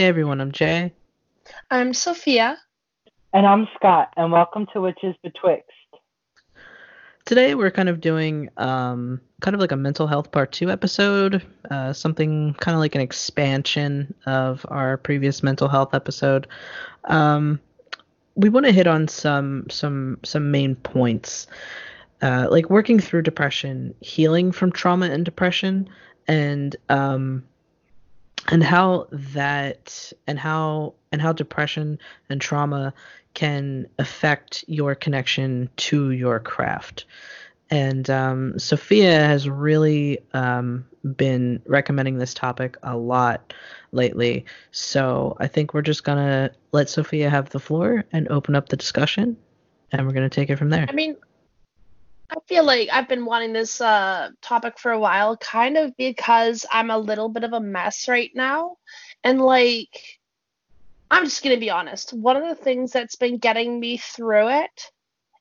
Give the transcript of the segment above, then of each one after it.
Hey everyone, I'm Jay. I'm Sophia. And I'm Scott, and welcome to Witches Betwixt. Today we're kind of doing um, kind of like a mental health part two episode, uh, something kind of like an expansion of our previous mental health episode. Um, we want to hit on some some some main points, uh, like working through depression, healing from trauma and depression, and um, and how that and how and how depression and trauma can affect your connection to your craft. And um, Sophia has really um, been recommending this topic a lot lately. So I think we're just to let Sophia have the floor and open up the discussion, and we're to take it from there. I mean, I feel like I've been wanting this uh, topic for a while, kind of because I'm a little bit of a mess right now. And like, I'm just going to be honest. One of the things that's been getting me through it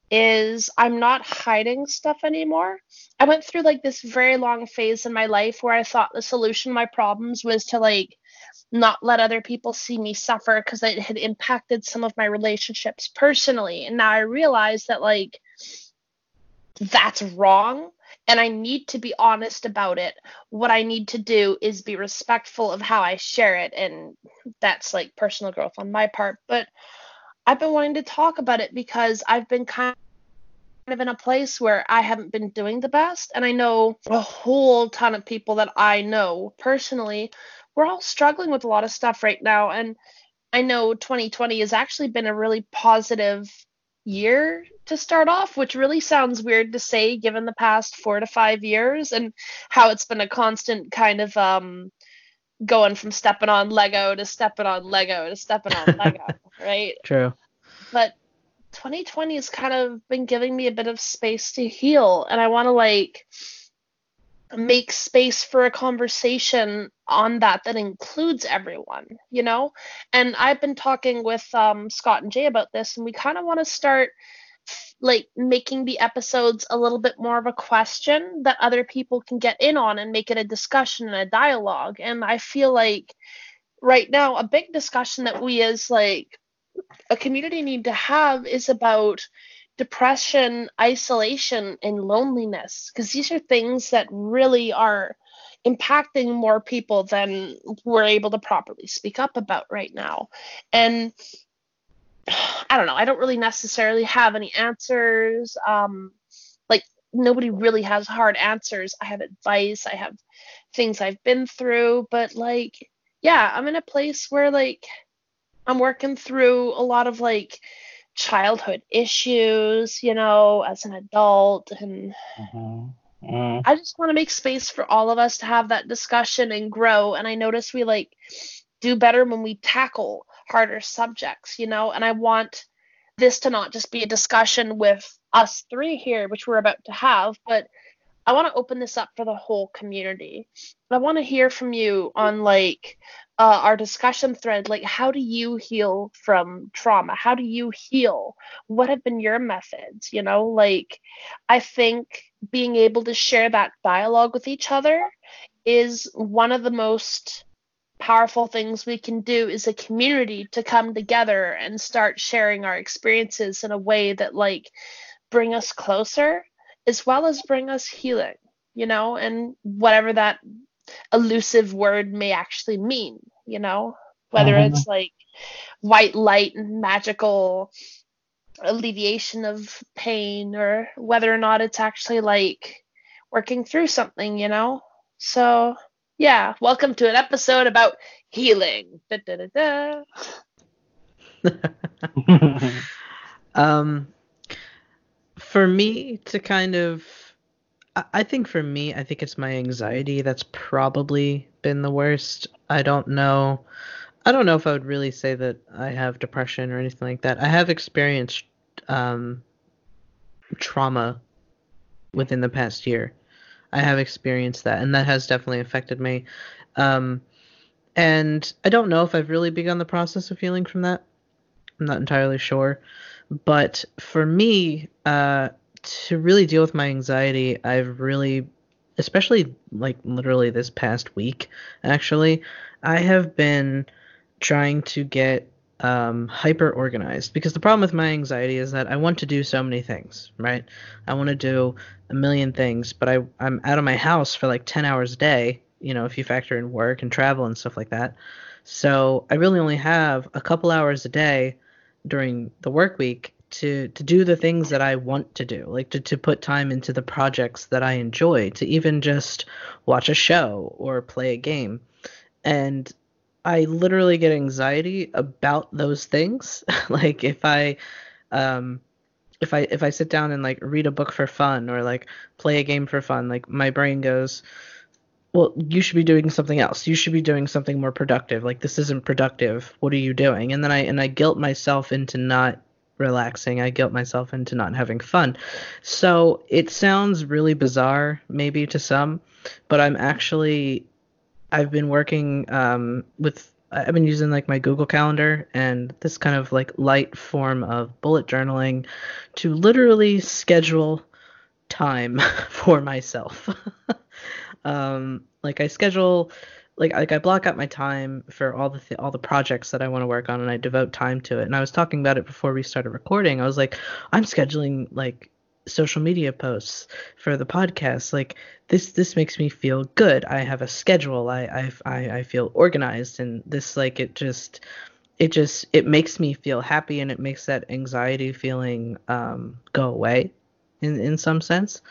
is I'm not hiding stuff anymore. I went through like this very long phase in my life where I thought the solution to my problems was to like not let other people see me suffer because it had impacted some of my relationships personally. And now I realize that like that's wrong and I need to be honest about it. What I need to do is be respectful of how I share it, and that's like personal growth on my part. But I've been wanting to talk about it because I've been kind of in a place where I haven't been doing the best, and I know a whole ton of people that I know personally. We're all struggling with a lot of stuff right now, and I know 2020 has actually been a really positive year to start off, which really sounds weird to say given the past four to five years and how it's been a constant kind of um, going from stepping on Lego to stepping on Lego to stepping on Lego, right? True. But 2020 has kind of been giving me a bit of space to heal, and I want to like make space for a conversation on that that includes everyone you know? And i've been talking with um, scott and jay about this and we kind of want to start like making the episodes a little bit more of a question that other people can get in on and make it a discussion and a dialogue. And i feel like right now a big discussion that we as like a community need to have is about depression, isolation, and loneliness, because these are things that really are impacting more people than we're able to properly speak up about right now. And I don't know, I don't really necessarily have any answers. Um, like, nobody really has hard answers. I have advice, I have things I've been through, but like, yeah, I'm in a place where like I'm working through a lot of like childhood issues, you know, as an adult. And mm-hmm. Mm-hmm. I just want to make space for all of us to have that discussion and grow. And I notice we like do better when we tackle harder subjects, you know, and I want this to not just be a discussion with us three here, which we're about to have, but I want to open this up for the whole community. I want to hear from you on like uh, our discussion thread like how do you heal from trauma? How do you heal? What have been your methods? You know like i think being able to share that dialogue with each other is one of the most powerful things we can do as a community to come together and start sharing our experiences in a way that like bring us closer as well as bring us healing you know and whatever that elusive word may actually mean, you know, whether uh-huh. it's like white light and magical alleviation of pain or whether or not it's actually like working through something, you know? So, yeah, welcome to an episode about healing. Da, da, da, um, for me to kind of I think for me, I think it's my anxiety that's probably been the worst. I don't know. I don't know if I would really say that I have depression or anything like that. I have experienced um, trauma within the past year. I have experienced that, and that has definitely affected me. Um, and I don't know if I've really begun the process of healing from that. I'm not entirely sure. But for me, uh, to really deal with my anxiety, I've really, especially like literally this past week, actually, I have been trying to get um, hyper organized because the problem with my anxiety is that I want to do so many things, right? I want to do a million things, but I I'm out of my house for like 10 hours a day, you know, if you factor in work and travel and stuff like that. So I really only have a couple hours a day during the work week to to do the things that I want to do, like to to put time into the projects that I enjoy, to even just watch a show or play a game. And I literally get anxiety about those things. like if I um if I if I sit down and like read a book for fun or like play a game for fun, like my brain goes, well, you should be doing something else. You should be doing something more productive. Like this isn't productive. What are you doing? And then I and I guilt myself into not relaxing. I guilt myself into not having fun. So it sounds really bizarre maybe to some, but I'm actually I've been working um, with I've been using like my Google Calendar and this kind of like light form of bullet journaling to literally schedule time for myself. um, like I schedule like like I block out my time for all the th- all the projects that I want to work on and I devote time to it. And I was talking about it before we started recording. I was like I'm scheduling like social media posts for the podcast like this this makes me feel good i have a schedule i i i feel organized and this like it just it just it makes me feel happy and it makes that anxiety feeling um go away in in some sense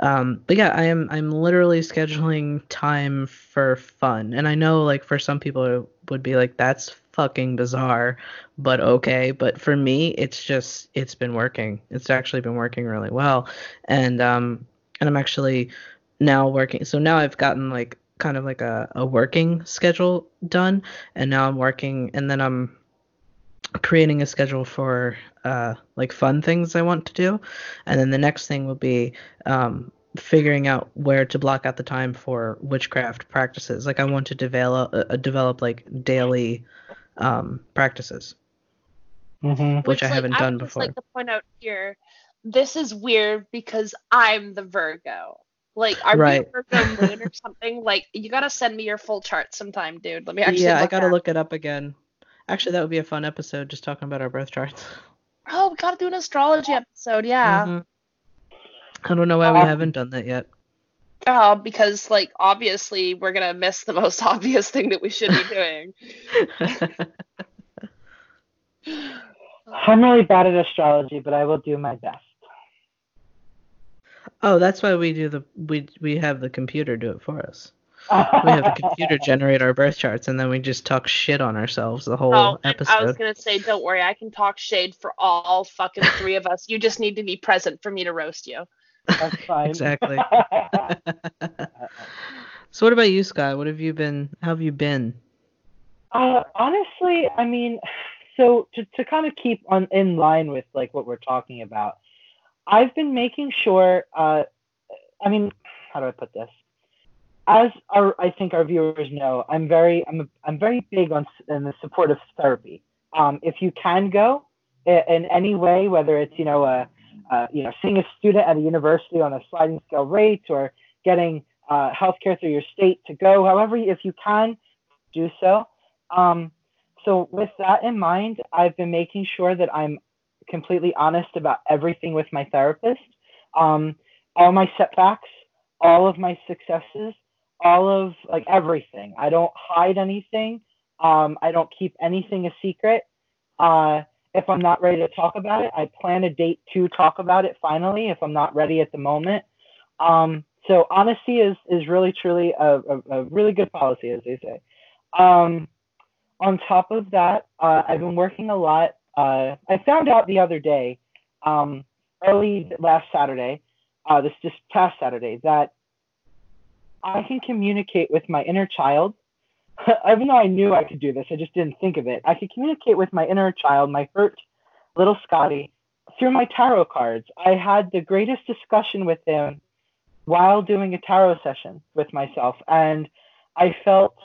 um but yeah i am i'm literally scheduling time for fun and i know like for some people it would be like that's fucking bizarre, but okay. But for me, it's just it's been working. It's actually been working really well, and um, and I'm actually now working. So now I've gotten like kind of like a, a working schedule done, and now I'm working, and then I'm creating a schedule for uh, like fun things I want to do, and then the next thing will be um, figuring out where to block out the time for witchcraft practices. Like I want to develop uh, develop like daily um, practices, hmm which, I like, haven't I done would just before. like to point out here, this is weird because I'm the Virgo. Like, are Right. we Virgo moon or something? Like, you gotta send me your full chart sometime, dude. Let me actually. yeah, I gotta at- look it up again. Actually, that would be a fun episode, just talking about our birth charts. Oh, we gotta do an astrology episode. Yeah. Mhm. I don't know why we Um, haven't done that yet. Uh, because like obviously we're gonna miss the most obvious thing that we should be doing. I'm really bad at astrology, but I will do my best. oh, that's why we do the we we have the computer do it for us. We have the computer generate our birth charts, and then we just talk shit on ourselves the whole Oh, episode. I was gonna say, don't worry, I can talk shade for all fucking three of us. You just need to be present for me to roast you. That's fine. Exactly. so, what about you, Scott? What have you been? How have you been? Uh, honestly, I mean, so to, to kind of keep on in line with like what we're talking about, I've been making sure. Uh, I mean, how do I put this? As our, I think our viewers know, I'm very, I'm, a, I'm very big on in the support of therapy. Um, if you can go in any way, whether it's you know a, you know seeing a student at a university on a sliding scale rate or getting uh, healthcare through your state to go, however, if you can, do so. Um, so with that in mind, I've been making sure that I'm completely honest about everything with my therapist. Um, all my setbacks, all of my successes, all of like everything. I don't hide anything. Um, I don't keep anything a secret. Uh, if I'm not ready to talk about it, I plan a date to talk about it finally if I'm not ready at the moment. Um, so honesty is, is really truly a, a, a really good policy, as they say. Um, on top of that, uh, I've been working a lot. Uh, I found out the other day, um, early last Saturday, uh, this just past Saturday, that I can communicate with my inner child. Even though I knew I could do this, I just didn't think of it. I could communicate with my inner child, my hurt little Scotty, through my tarot cards. I had the greatest discussion with him while doing a tarot session with myself, and I felt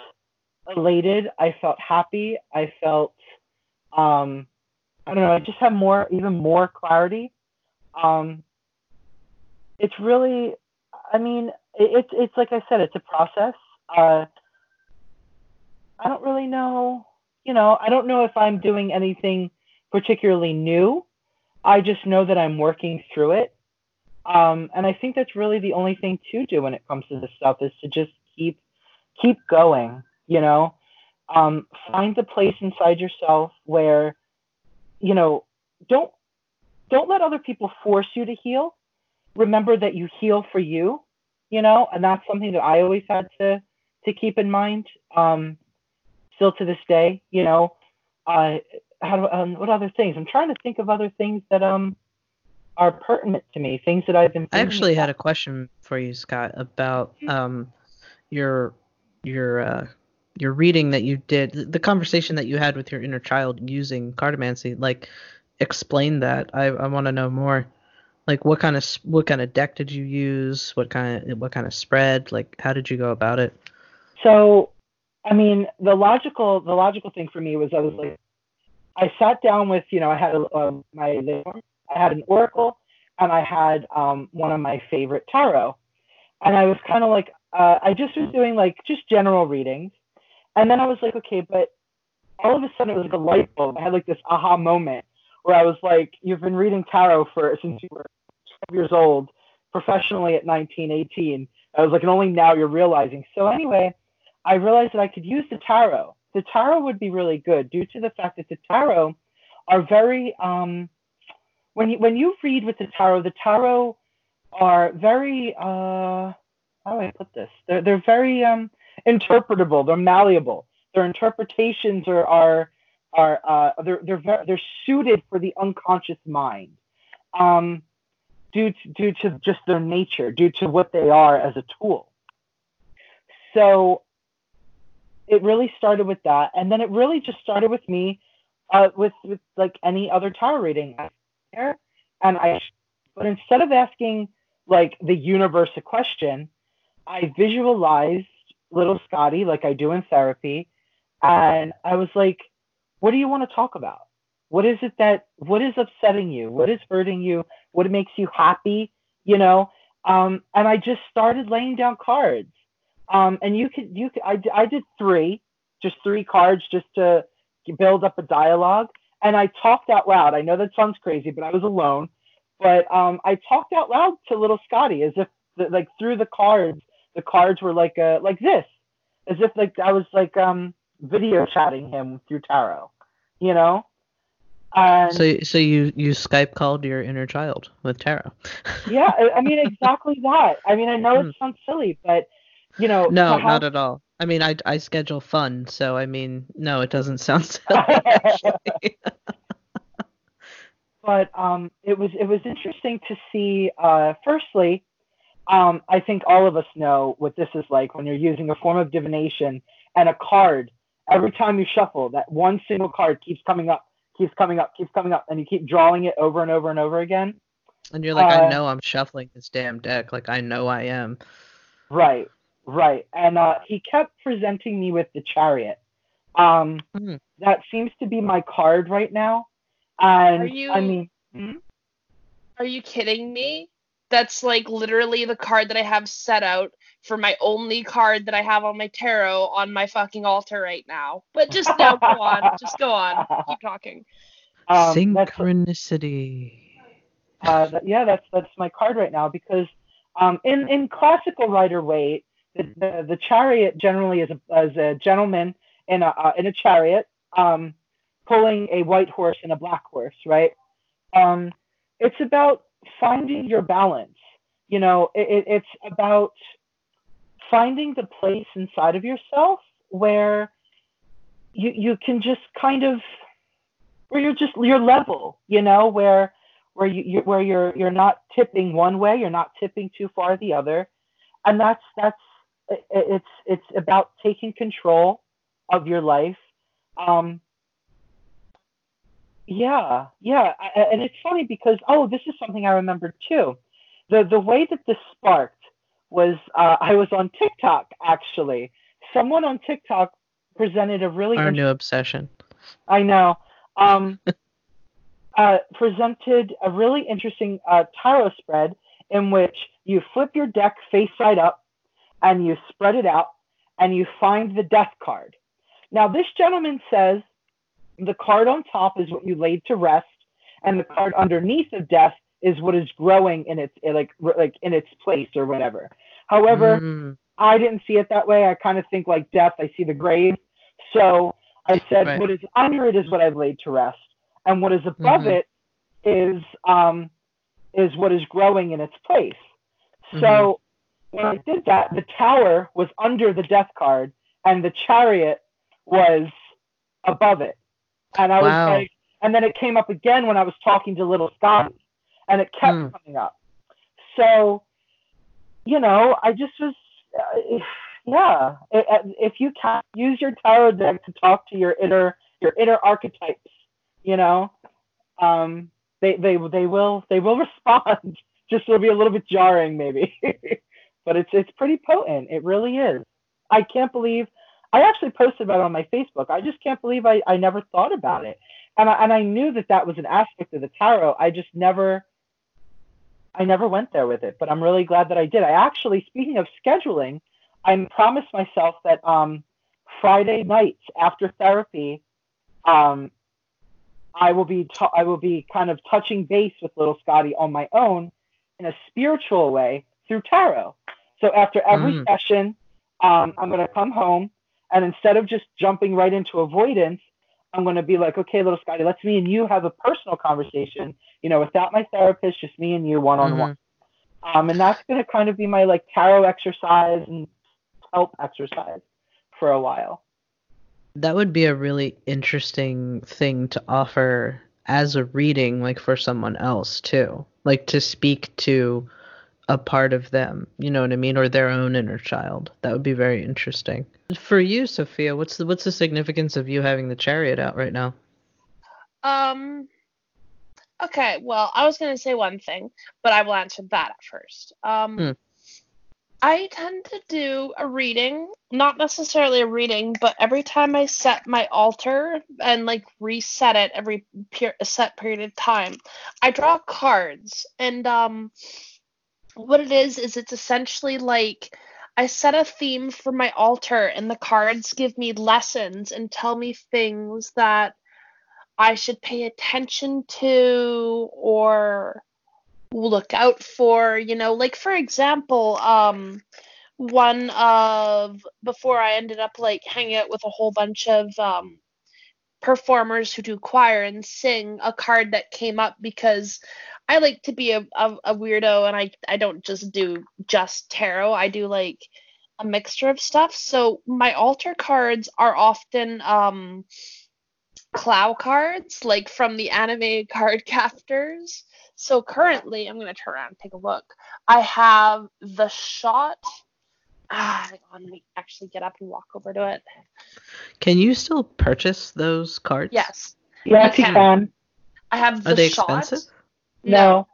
elated. I felt happy. I felt, um, I don't know. I just had more, even more clarity. Um, it's really, I mean, it, it's it's like I said, it's a process. Uh, I don't really know. You know, I don't know if I'm doing anything particularly new. I just know that I'm working through it. Um, and I think that's really the only thing to do when it comes to this stuff is to just keep keep going, you know. Um, find the place inside yourself where, you know, don't don't let other people force you to heal. Remember that you heal for you, you know, and that's something that I always had to to keep in mind. Um, still to this day, you know, uh, how do, um, what other things? I'm trying to think of other things that um are pertinent to me, things that I've been. I actually about. had a question for you, Scott, about um your your uh your reading that you did, the conversation that you had with your inner child using cartomancy. Like, explain that. I I want to know more. Like, what kind of what kind of deck did you use? What kind of what kind of spread? Like, how did you go about it? So, I mean, the logical the logical thing for me was I was like, I sat down with you know I had uh, my I had an oracle and I had um, one of my favorite tarot, and I was kind of like uh, I just was doing like just general readings, and then I was like, okay, but all of a sudden it was like a light bulb. I had like this aha moment where I was like, you've been reading tarot for since you were 12 years old, professionally at 19, 18. I was like, and only now you're realizing. So anyway, I realized that I could use the tarot. The tarot would be really good due to the fact that the tarot are very um, when you when you read with the tarot, the tarot are very uh, how do I put this? They're they're very um, interpretable. They're malleable. Their interpretations are are are uh, they're they're very, they're suited for the unconscious mind, um, due to, due to just their nature, due to what they are as a tool. So it really started with that, and then it really just started with me, uh, with with like any other tarot reading. And I, but instead of asking like the universe a question, I visualized little Scotty like I do in therapy, and I was like, what do you want to talk about? What is it that what is upsetting you? What is hurting you? What makes you happy? You know, um, and I just started laying down cards. Um, and you could you could, I, I did three, just three cards just to build up a dialogue. And I talked out loud. I know that sounds crazy, but I was alone. But um, I talked out loud to little Scotty as if the, like through the cards, the cards were like uh, like this, as if like I was like um video chatting him through tarot, you know. And, so so you you Skype called your inner child with tarot. yeah, I mean exactly that. I mean I know it hmm. sounds silly, but you know. No, have... not at all. I mean I I schedule fun, so I mean no, it doesn't sound silly. but um, it was it was interesting to see. Uh, firstly, um, I think all of us know what this is like when you're using a form of divination and a card every time you shuffle, that one single card keeps coming up, keeps coming up, keeps coming up, and you keep drawing it over and over and over again. And you're like, uh, I know I'm shuffling this damn deck. Like I know I am. Right, right. And uh, he kept presenting me with the chariot. Um, mm. That seems to be my card right now. And are you, I mean, hmm? are you kidding me? That's like literally the card that I have set out for my only card that I have on my tarot on my fucking altar right now. But just now, go on. Just go on. Keep talking. Um, Synchronicity. Uh, that, yeah, that's that's my card right now because um, in in classical Rider Waite, the, the, the chariot generally is a, as a gentleman in a uh, in a chariot um, pulling a white horse and a black horse, right? Um, it's about finding your balance. You know, it, it's about finding the place inside of yourself where you you can just kind of where you're just you're level, you know, where where you, you where you're you're not tipping one way, you're not tipping too far the other, and that's that's it's it's about taking control of your life. Um, yeah, yeah, and it's funny because oh, this is something I remember too. The the way that this sparked was uh, I was on TikTok actually. Someone on TikTok presented a really our new obsession. I know. Um, uh, presented a really interesting uh, tarot spread in which you flip your deck face side up and you spread it out and you find the death card. Now, this gentleman says the card on top is what you laid to rest, and the card underneath of death is what is growing in its like like in its place or whatever. However, Mm, I didn't see it that way. I kind of think like death. I see the grave. So I said, Right. what is under it is what I've laid to rest, and what is above Mhm. it is um is what is growing in its place. So Mm-hmm. when I did that, the tower was under the death card, and the chariot was above it. And I was like, and then it came up again when I was talking to little Scotty, and it kept Hmm. coming up. So, you know, I just was, uh, yeah. If you can use your tarot deck to talk to your inner your inner archetypes, you know, um, they they they will they will respond. Just it'll be a little bit jarring maybe, but it's it's pretty potent. It really is. I can't believe. I actually posted about it on my Facebook. I just can't believe I, I never thought about it, and I, and I knew that that was an aspect of the tarot. I just never I never went there with it, but I'm really glad that I did. I actually, speaking of scheduling, I promised myself that um, Friday nights after therapy, um, I will be t- I will be kind of touching base with little Scotty on my own in a spiritual way through tarot. So after every Mm. session, um, I'm going to come home and instead of just jumping right into avoidance, I'm going to be like, okay, little Scotty, let's me and you have a personal conversation. You know, without my therapist, just me and you one on one. Um, and that's going to kind of be my like tarot exercise and help exercise for a while. That would be a really interesting thing to offer as a reading, like for someone else too. Like to speak to a part of them, you know what I mean, or their own inner child. That would be very interesting. For you, Sophia, what's the what's the significance of you having the chariot out right now? Um. Okay, well, I was gonna say one thing, but I will answer that at first. Um, Hmm. I tend to do a reading, not necessarily a reading, but every time I set my altar and like reset it every per- a set period of time, I draw cards, and um, what it is is it's essentially like I set a theme for my altar, and the cards give me lessons and tell me things that I should pay attention to or look out for, you know, like for example, um one of before I ended up like hanging out with a whole bunch of um performers who do choir and sing a card that came up because I like to be a, a, a weirdo and I I don't just do just tarot. I do like a mixture of stuff. So my altar cards are often um clow cards, like from the anime card captors. So currently, I'm gonna turn around and take a look. I have the shot. Ah, on, let me actually get up and walk over to it. Can you still purchase those cards? Yes, Yes, You you can. can. I have the Are they shot. expensive? No.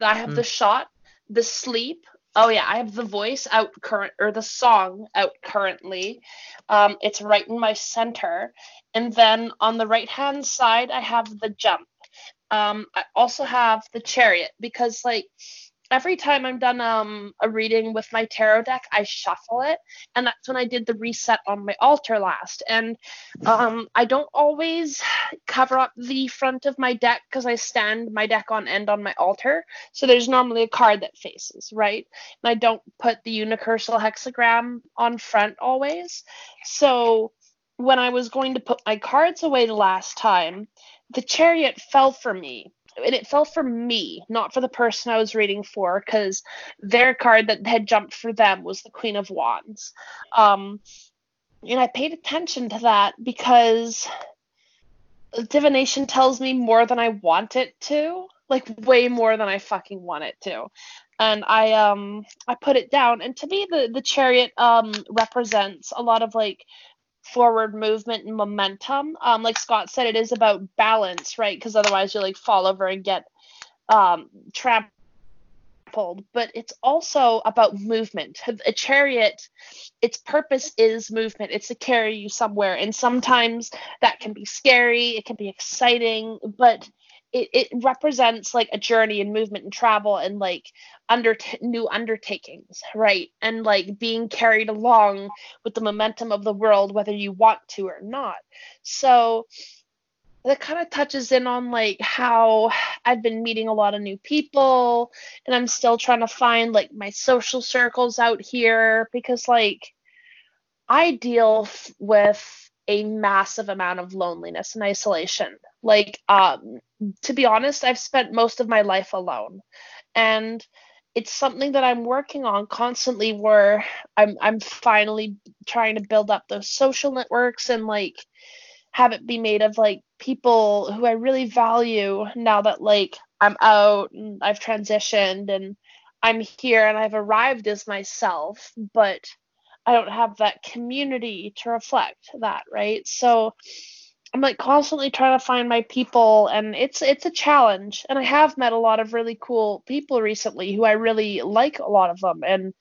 I have Hmm. the shot, the sleep. Oh yeah, I have the voice out current or the song out currently. Um, it's right in my center, and then on the right hand side I have the jump. Um, I also have the chariot because like every time I'm done um a reading with my tarot deck, I shuffle it, and that's when I did the reset on my altar last. And um, I don't always cover up the front of my deck because I stand my deck on end on my altar. So there's normally a card that faces, right? And I don't put the unicursal hexagram on front always. So when I was going to put my cards away the last time, the chariot fell for me. And it fell for me, not for the person I was reading for, because their card that had jumped for them was the Queen of Wands. Um, and I paid attention to that because divination tells me more than I want it to, like way more than I fucking want it to. And I um I put it down, and to me the the chariot um represents a lot of like forward movement and momentum. Um, like Scott said, it is about balance, right? Because otherwise you like fall over and get um trampled. But it's also about movement. A chariot, its purpose is movement. It's to carry you somewhere, and sometimes that can be scary. It can be exciting, but it, it represents like a journey and movement and travel and like under new undertakings right and like being carried along with the momentum of the world whether you want to or not so that kind of touches in on like how I've been meeting a lot of new people and I'm still trying to find like my social circles out here because like I deal with a massive amount of loneliness and isolation. Like um to be honest, I've spent most of my life alone. And it's something that I'm working on constantly where I'm I'm finally trying to build up those social networks and like have it be made of like people who I really value now that like I'm out and I've transitioned and I'm here and I've arrived as myself, but I don't have that community to reflect that, right? So I'm like constantly trying to find my people and it's it's a challenge. And I have met a lot of really cool people recently who I really like a lot of them and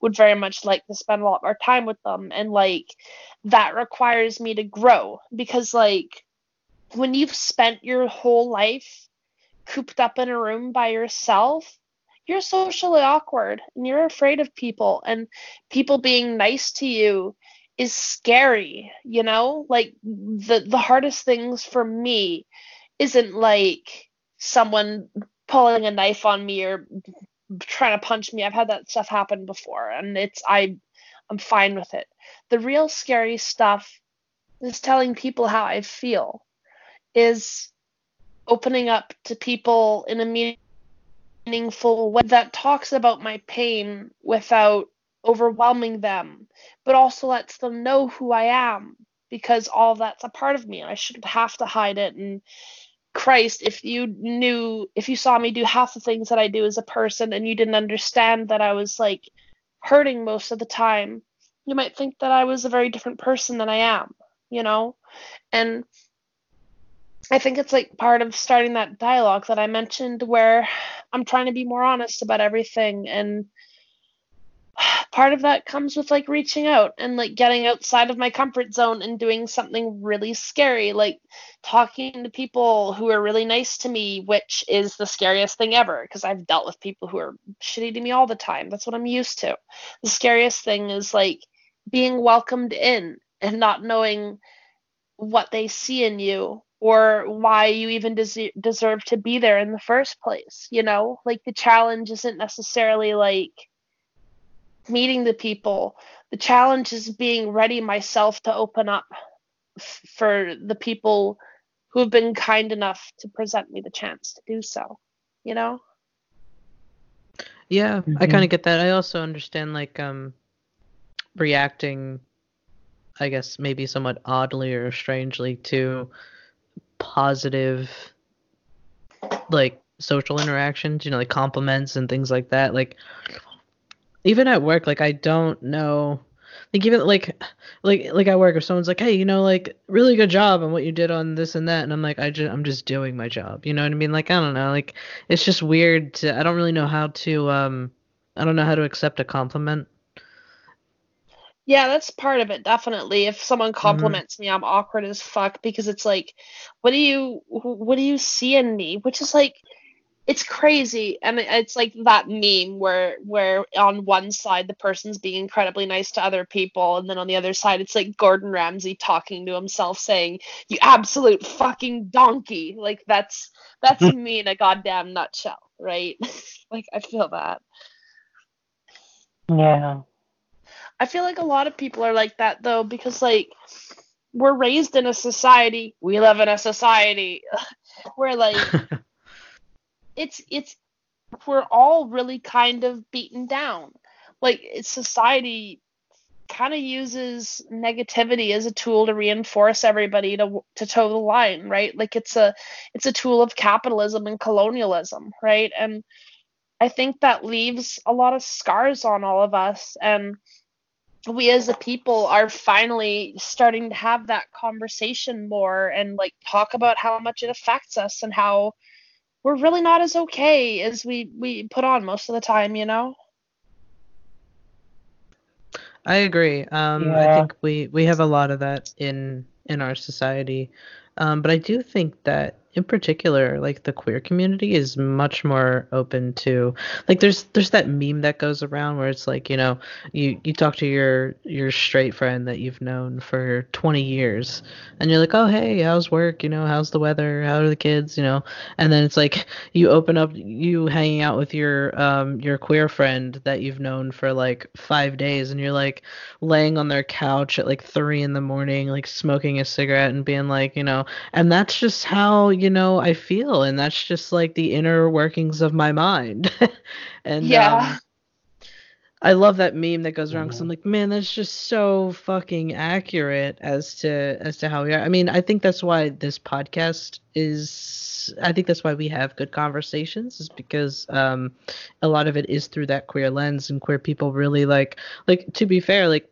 would very much like to spend a lot more time with them. And like that requires me to grow because like when you've spent your whole life cooped up in a room by yourself you're socially awkward and you're afraid of people and people being nice to you is scary, you know? Like the the hardest things for me isn't like someone pulling a knife on me or trying to punch me. I've had that stuff happen before and it's I I'm fine with it. The real scary stuff is telling people how I feel. Is opening up to people in a meaningful way that talks about my pain without overwhelming them, but also lets them know who I am because all that's a part of me. And I shouldn't have to hide it. And Christ, if you knew, if you saw me do half the things that I do as a person and you didn't understand that I was like hurting most of the time, you might think that I was a very different person than I am, you know? And I think it's like part of starting that dialogue that I mentioned where I'm trying to be more honest about everything and part of that comes with like reaching out and like getting outside of my comfort zone and doing something really scary like talking to people who are really nice to me which is the scariest thing ever because I've dealt with people who are shitty to me all the time. That's what I'm used to. The scariest thing is like being welcomed in and not knowing what they see in you or why you even des- deserve to be there in the first place you know? Like the challenge isn't necessarily like meeting the people. The challenge is being ready myself to open up f- for the people who have been kind enough to present me the chance to do so. You know? Yeah, mm-hmm. I kind of get that. I also understand like um reacting I guess maybe somewhat oddly or strangely to positive like social interactions, you know, like compliments and things like that. Like even at work, like I don't know. Like even like like like at work, if someone's like, "Hey, you know, like really good job on what you did on this and that," and I'm like, "I just I'm just doing my job," you know what I mean? Like I don't know, like it's just weird. To, I don't really know how to um I don't know how to accept a compliment. Yeah, that's part of it, definitely. If someone mm-hmm. compliments mm-hmm. me, I'm awkward as fuck because it's like, what do you what do you see in me? Which is like it's crazy. And it's like that meme where where on one side the person's being incredibly nice to other people and then on the other side it's like Gordon Ramsay talking to himself saying you absolute fucking donkey. Like that's that's me in a goddamn nutshell right? Like I feel that. Yeah. I feel like a lot of people are like that though because like we're raised in a society we live in a society where like it's it's we're all really kind of beaten down. Like society kind of uses negativity as a tool to reinforce everybody to to toe the line, right? Like it's a it's a tool of capitalism and colonialism, right? And I think that leaves a lot of scars on all of us and we as a people are finally starting to have that conversation more and like talk about how much it affects us and how we're really not as okay as we we put on most of the time, you know. I agree. Um, yeah. I think we we have a lot of that in in our society. Um, but I do think that in particular, like the queer community is much more open to like there's there's that meme that goes around where it's like, you know, you you talk to your your straight friend that you've known for 20 years and you're like, "Oh, hey, how's work? You know, how's the weather? How are the kids, you know?" And then it's like you open up you hanging out with your um your queer friend that you've known for like 5 days and you're like laying on their couch at like 3 in the morning like smoking a cigarette and being like, you know, and that's just how you know I feel, and that's just like the inner workings of my mind. and Yeah. um, I love that meme that goes around because. I'm like, man, that's just so fucking accurate as to as to how we are. I mean, I think that's why this podcast is. I think that's why we have good conversations, is because um, a lot of it is through that queer lens, and queer people really like. Like to be fair, like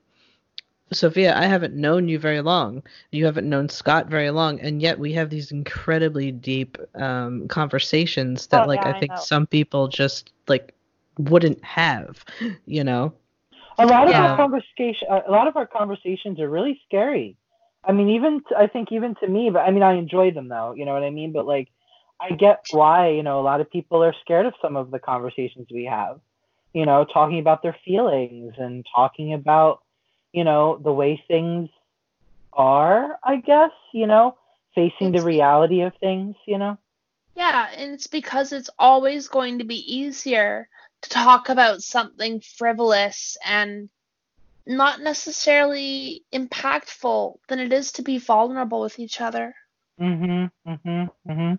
Sophia, I haven't known you very long. You haven't known Scott very long, and yet we have these incredibly deep um, conversations that, Oh, like, yeah, I I think some people just like wouldn't have. You know? A lot of Yeah. our conversation, a lot of our conversations are really scary. I mean, even t- I think even to me, but I mean, I enjoy them though. You know what I mean? But like, I get why you know a lot of people are scared of some of the conversations we have. You know, talking about their feelings and talking about you know the way things are. I guess you know, facing the reality of things. You know. Yeah, and it's because it's always going to be easier to talk about something frivolous and not necessarily impactful than it is to be vulnerable with each other. Mhm. Mhm. Mhm.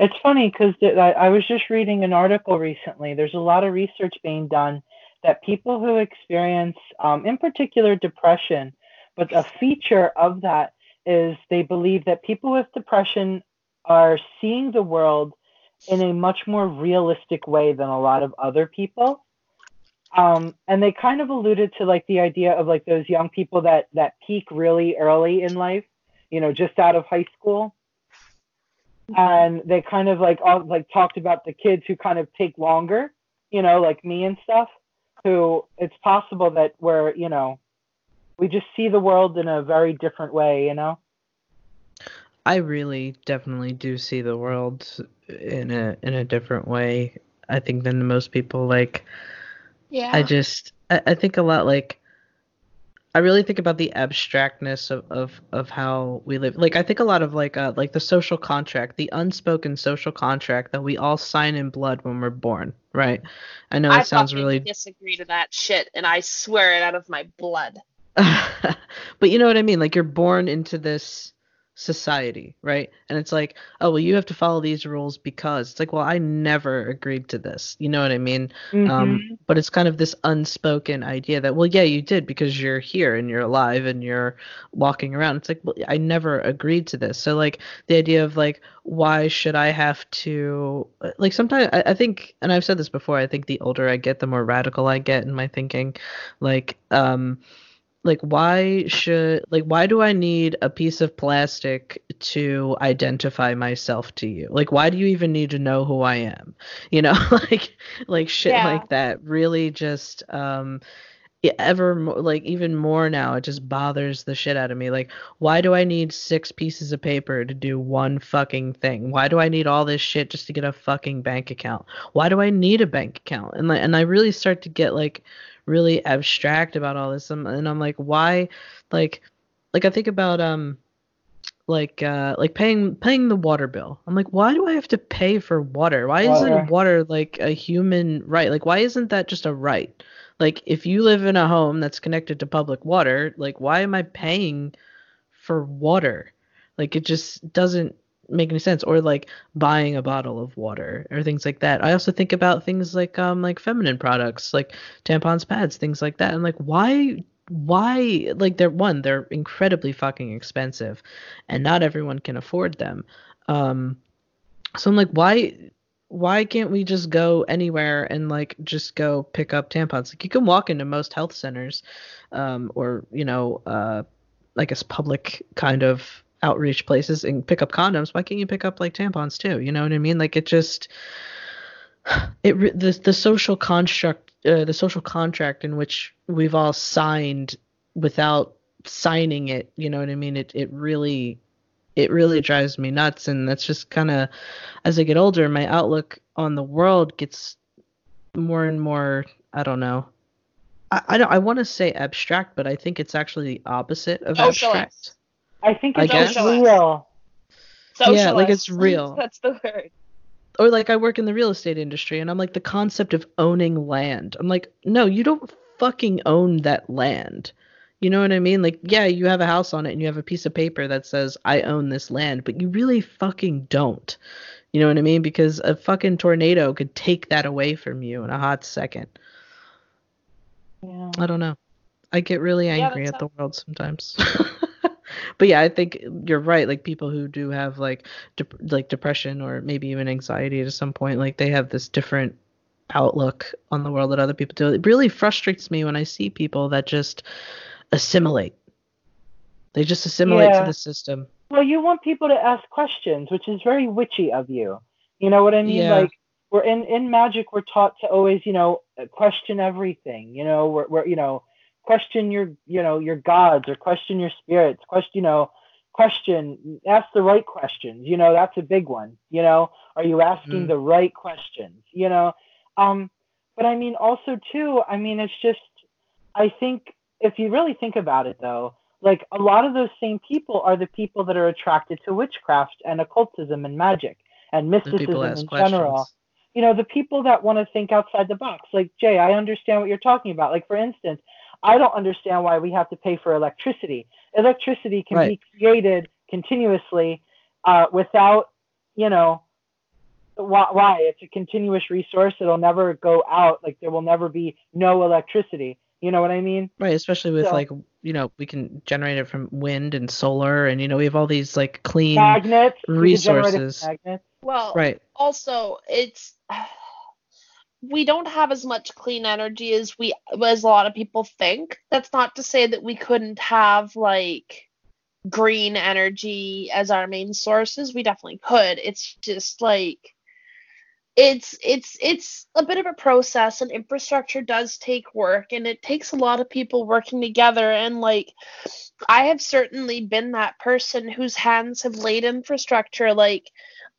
It's funny because I, I was just reading an article recently. There's a lot of research being done that people who experience, um, in particular, depression, but a feature of that is they believe that people with depression are seeing the world in a much more realistic way than a lot of other people. Um, and they kind of alluded to like the idea of like those young people that that peak really early in life you know, just out of high school. And they kind of like all like talked about the kids who kind of take longer, you know, like me and stuff, who it's possible that we're, you know, we just see the world in a very different way, you know? I really definitely do see the world in a in a different way. I think than most people. Like Yeah. I just I, I think a lot like I really think about the abstractness of, of, of how we live. Like I think a lot of like uh, like the social contract, the unspoken social contract that we all sign in blood when we're born, right? I know it I sounds really disagree to that shit, and I swear it out of my blood. but you know what I mean? Like you're born into this society, right? And it's like, oh well, you have to follow these rules because it's like, well, I never agreed to this. You know what I mean? Mm-hmm. Um, but it's kind of this unspoken idea that, well, yeah, you did because you're here and you're alive and you're walking around. It's like, well, I never agreed to this. So like the idea of like, why should I have to like sometimes I, I think, and I've said this before, I think the older I get, the more radical I get in my thinking. Like, um, like why should like why do i need a piece of plastic to identify myself to you? Like why do you even need to know who i am? You know like like shit Yeah. like that really just um ever mo- like even more now it just bothers the shit out of me. Like why do i need six pieces of paper to do one fucking thing? Why do i need all this shit just to get a fucking bank account? Why do i need a bank account? And like and i really start to get like really abstract about all this. And, and i'm like why like like i think about um like uh like paying paying the water bill. I'm like why do i have to pay for water? Why Water. isn't water like a human right? Like why isn't that just a right? Like if you live in a home that's connected to public water like why am i paying for water? Like it just doesn't make any sense or like buying a bottle of water or things like that. I also think about things like um like feminine products like tampons pads things like that and like why why like they're one they're incredibly fucking expensive and not everyone can afford them. Um so i'm like why why can't we just go anywhere and like just go pick up tampons? Like you can walk into most health centers um or you know uh i guess public kind of outreach places and pick up condoms why can't you pick up like tampons too? You know what i mean? Like it just it the the social construct uh, the social contract in which we've all signed without signing it you know what i mean? It it really it really drives me nuts and that's just kind of as i get older my outlook on the world gets more and more i don't know. I, I don't i want to say abstract but i think it's actually the opposite of abstract I think I it's guess. just real. Yeah, like it's real. That's the word. or like I work in the real estate industry and I'm like the concept of owning land. I'm like, no, you don't fucking own that land. You know what I mean? Like, yeah, you have a house on it and you have a piece of paper that says I own this land, but you really fucking don't. You know what I mean? Because a fucking tornado could take that away from you in a hot second. Yeah. I don't know. I get really angry that's at the world sometimes. but yeah, I think you're right. Like people who do have like dep- like depression or maybe even anxiety at some point, like they have this different outlook on the world that other people do. It really frustrates me when I see people that just assimilate. They just assimilate Yeah. to the system. Well, you want people to ask questions, which is very witchy of you. You know what I mean? Yeah. Like we're in in magic, we're taught to always, you know, question everything. You know, we're, we're you know, question your you know your gods or question your spirits. Question, you know, question, ask the right questions. You know, that's a big one. You know, are you asking Mm. the right questions? You know, um, but I mean also too. I mean, it's just I think if you really think about it though, like a lot of those same people are the people that are attracted to witchcraft and occultism and magic and mysticism in questions. general. You know, the people that want to think outside the box. Like Jay, I understand what you're talking about. Like for instance, I don't understand why we have to pay for electricity. Electricity can Right. be created continuously uh, without, you know, why, why? It's a continuous resource. It'll never go out. Like there will never be no electricity. You know what I mean? Right, especially with So- like you know, we can generate it from wind and solar and you know, we have all these like clean Magnets. we can generate it from resources. Magnets. Well, Right. also it's we don't have as much clean energy as we as a lot of people think. That's not to say that we couldn't have like green energy as our main sources. We definitely could. It's just like it's it's it's a bit of a process and infrastructure does take work and it takes a lot of people working together and like I have certainly been that person whose hands have laid infrastructure like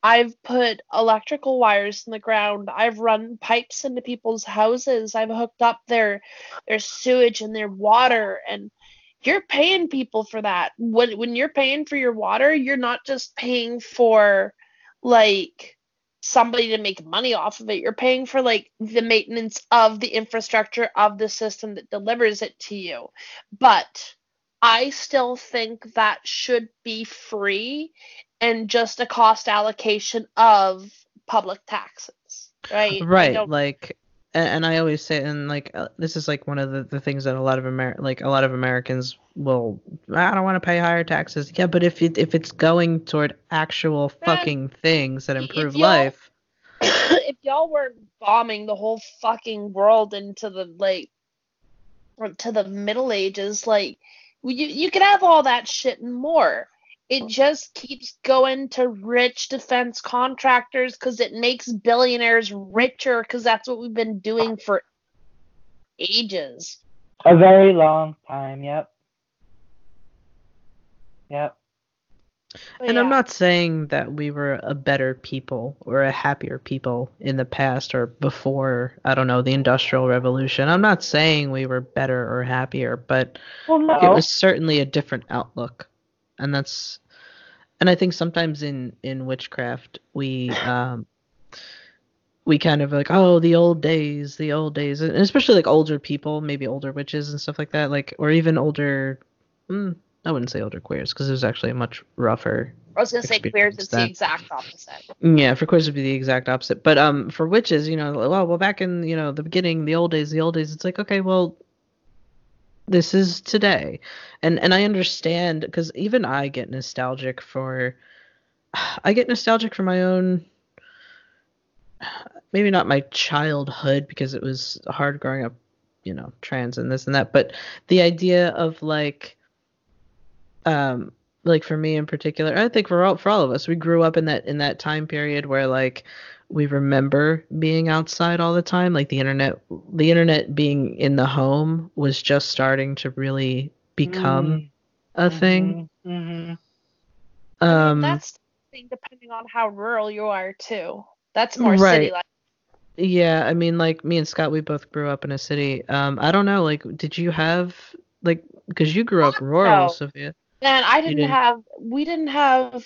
I've put electrical wires in the ground. I've run pipes into people's houses. I've hooked up their their sewage and their water and you're paying people for that. When when you're paying for your water, you're not just paying for like somebody to make money off of it. You're paying for like the maintenance of the infrastructure of the system that delivers it to you. But I still think that should be free and just a cost allocation of public taxes, right? Right like and, i always say and like uh, this is like one of the, the things that a lot of Amer- like a lot of americans will i don't want to pay higher taxes yeah but if it if it's going toward actual Man, fucking things that improve life if y'all weren't bombing the whole fucking world into the like to the middle ages like you you could have all that shit and more it oh. just keeps going to rich defense contractors because it makes billionaires richer because that's what we've been doing ah. for ages A very long time. Yep. Yep. But and i'm not saying that we were a better people or a happier people in the past or before i don't know the industrial revolution. I'm not saying we were better or happier but Well, no. it was certainly a different outlook. And that's and i think sometimes in in witchcraft we um we kind of like oh the old days the old days. And especially like older people maybe older witches and stuff like that like or even older mm, i wouldn't say older queers because it was actually a much rougher i was gonna say queers it's the exact opposite. Yeah, for queers would be the exact opposite. But um, for witches, you know, well, well, back in you know the beginning, the old days, the old days, it's like okay, well, this is today, and and I understand because even I get nostalgic for, I get nostalgic for my own, maybe not my childhood because it was hard growing up, you know, trans and this and that, but the idea of like, um, like for me in particular i think for all for all of us we grew up in that in that time period where like we remember being outside all the time like the internet the internet being in the home was just starting to really become Mm, a thing mhm, mhm. um Um, that's depending on how rural you are too. That's more Right. city life. Yeah, I mean, like me and Scott, we both grew up in a city. Um, I don't know, like, did you have like, because you grew up rural, No. Sophia? And I didn't, have we didn't have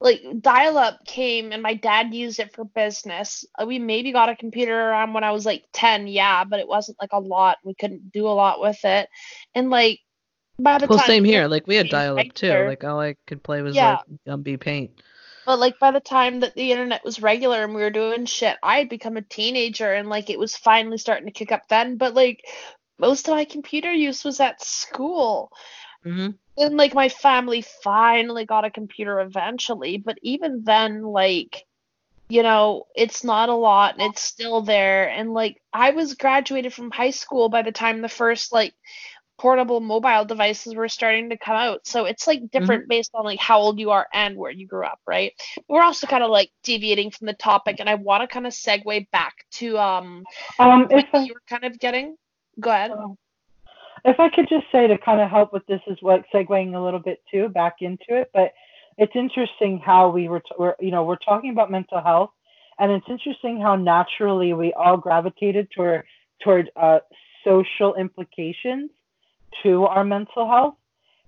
like dial up came and my dad used it for business. Uh, We maybe got a computer around when I was like 10, yeah, but it wasn't like a lot. We couldn't do a lot with it. And like by the Well, time same here. Like we had dial-up too. Like all I could play was Yeah. like Gumby Paint. But like by the time that the internet was regular and we were doing shit, I had become a teenager and like it was finally starting to kick up then. But like most of my computer use was at school. hmm And like my family finally got a computer eventually, but even then, like, you know, it's not a lot and it's still there. And like I was graduated from high school by the time the first like portable mobile devices were starting to come out. So it's like different based on like how old you are and where you grew up, right? We're also kind of like deviating from the topic and I want to kind of segue back to um Um, if I, you were kind of getting. Go ahead. If I could just say to kind of help with this is what segueing a little bit too back into it, but it's interesting how we were, t- we're, you know, we're talking about mental health, and it's interesting how naturally we all gravitated toward toward uh, social implications to our mental health,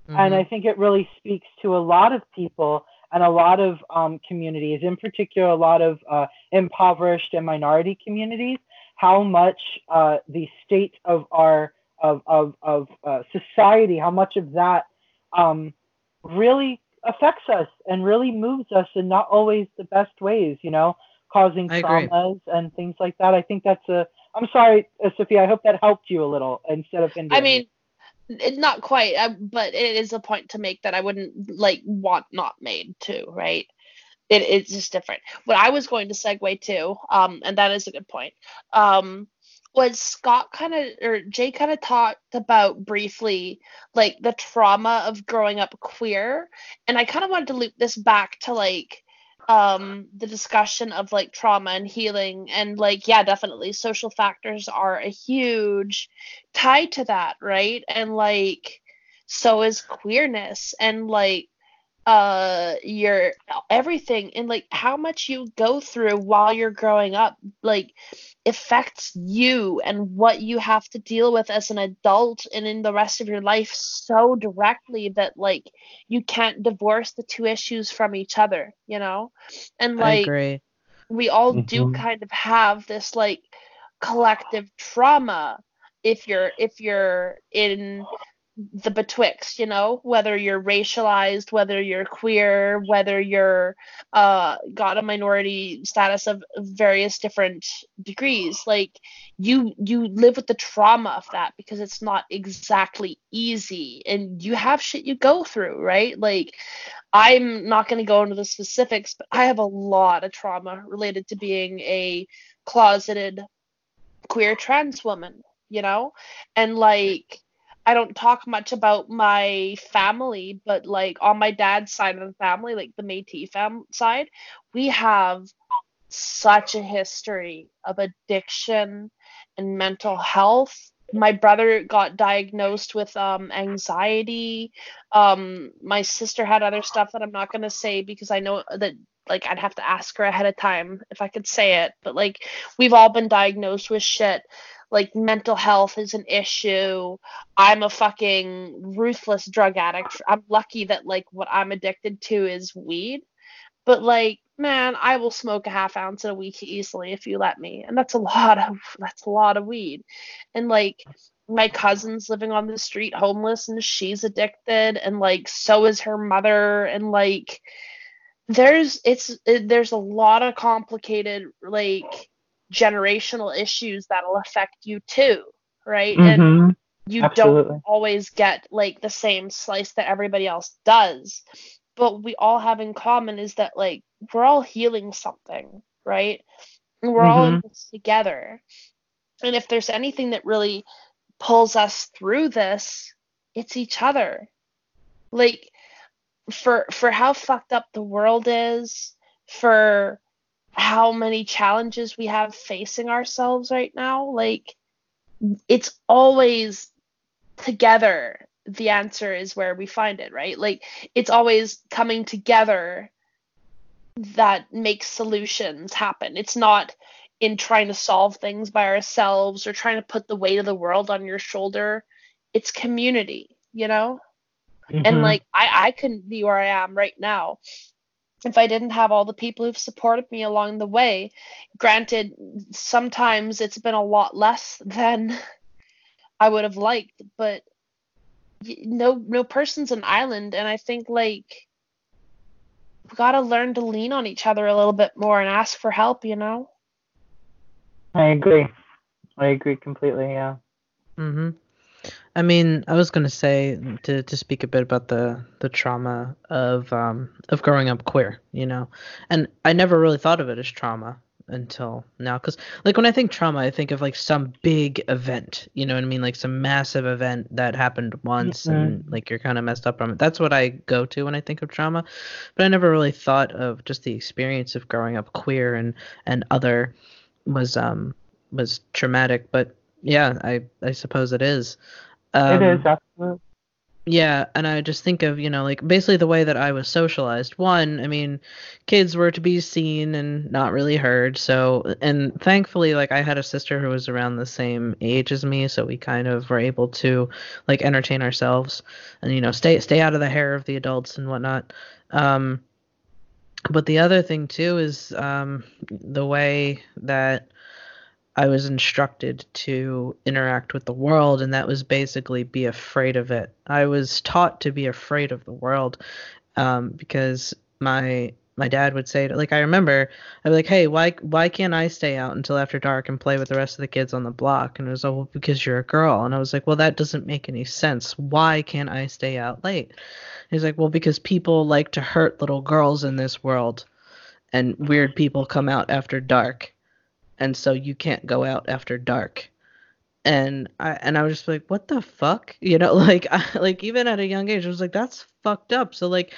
and I think it really speaks to a lot of people and a lot of um, communities, in particular, a lot of uh, impoverished and minority communities, how much uh, the state of our of of, of uh, society, how much of that um, really affects us and really moves us in not always the best ways, you know, causing I agree. traumas and things like that. I think that's a. I'm sorry, uh, Sophia. I hope that helped you a little instead of I mean, it, not quite, uh, but it is a point to make that I wouldn't like want not made too, right? It, it's just different. What I was going to segue to, um, and that is a good point, um, was Scott kind of or Jay kind of talked about briefly like the trauma of growing up queer, and I kind of wanted to loop this back to like um the discussion of like trauma and healing and like yeah definitely social factors are a huge tie to that right? And like so is queerness and like uh your everything and like how much you go through while you're growing up like affects you and what you have to deal with as an adult and in the rest of your life so directly that like you can't divorce the two issues from each other you know and like we all do Mhm. kind of have this like collective trauma if you're if you're in the betwixt you know whether you're racialized whether you're queer whether you're uh got a minority status of various different degrees. Like you you live with the trauma of that because it's not exactly easy and you have shit you go through right? Like i'm not going to go into the specifics but i have a lot of trauma related to being a closeted queer trans woman you know? And like I don't talk much about my family, but like on my dad's side of the family, like the Métis fam side, we have such a history of addiction and mental health. My brother got diagnosed with um, anxiety. Um, my sister had other stuff that I'm not gonna say because I know that like I'd have to ask her ahead of time if I could say it. But like we've all been diagnosed with shit. Like mental health is an issue. I'm a fucking ruthless drug addict. I'm lucky that like what I'm addicted to is weed. But like, man, I will smoke a half ounce in a week easily if you let me. And that's a lot of that's a lot of weed. And like my cousin's living on the street homeless and she's addicted and like so is her mother and like there's it's it, there's a lot of complicated like generational issues that'll affect you too, right? And Mhm. you Absolutely. don't always get like the same slice that everybody else does. But we all have in common is that like we're all healing something, right? And we're all in this together. And if there's anything that really pulls us through this, it's each other. Like for for how fucked up the world is, for how many challenges we have facing ourselves right now, like it's always together the answer is where we find it, right? Like it's always coming together that makes solutions happen. It's not in trying to solve things by ourselves or trying to put the weight of the world on your shoulder. It's community, you know? Mm-hmm. And like I, I couldn't be where I am right now if I didn't have all the people who've supported me along the way. Granted, sometimes it's been a lot less than I would have liked, but no no person's an island and I think like we got to learn to lean on each other a little bit more and ask for help, you know? I agree. I agree completely, yeah. Mhm. I mean, I was gonna say to to speak a bit about the the trauma of um of growing up queer, you know, and I never really thought of it as trauma until now because like when i think trauma i think of like some big event you know what i mean? Like some massive event that happened once mm-hmm. and like you're kind of messed up from it. That's what i go to when i think of trauma but i never really thought of just the experience of growing up queer and and other was um was traumatic but yeah i i suppose it is um, it is absolutely. Yeah, and I just think of, you know, like basically the way that I was socialized. One, I mean, kids were to be seen and not really heard. So, and thankfully, like I had a sister who was around the same age as me, so we kind of were able to like entertain ourselves and you know stay stay out of the hair of the adults and whatnot. Um, but the other thing too is um, the way that I was instructed to interact with the world, and that was basically be afraid of it. I was taught to be afraid of the world um, because my my dad would say like I remember I'd be like, hey, why why can't I stay out until after dark and play with the rest of the kids on the block? And it was oh well, because you're a girl. And I was like, well that doesn't make any sense. Why can't I stay out late? He's like, well because people like to hurt little girls in this world, and weird people come out after dark and so you can't go out after dark and I and I was just like, what the fuck, you know, like I, like even at a young age, I was like, that's fucked up. So like,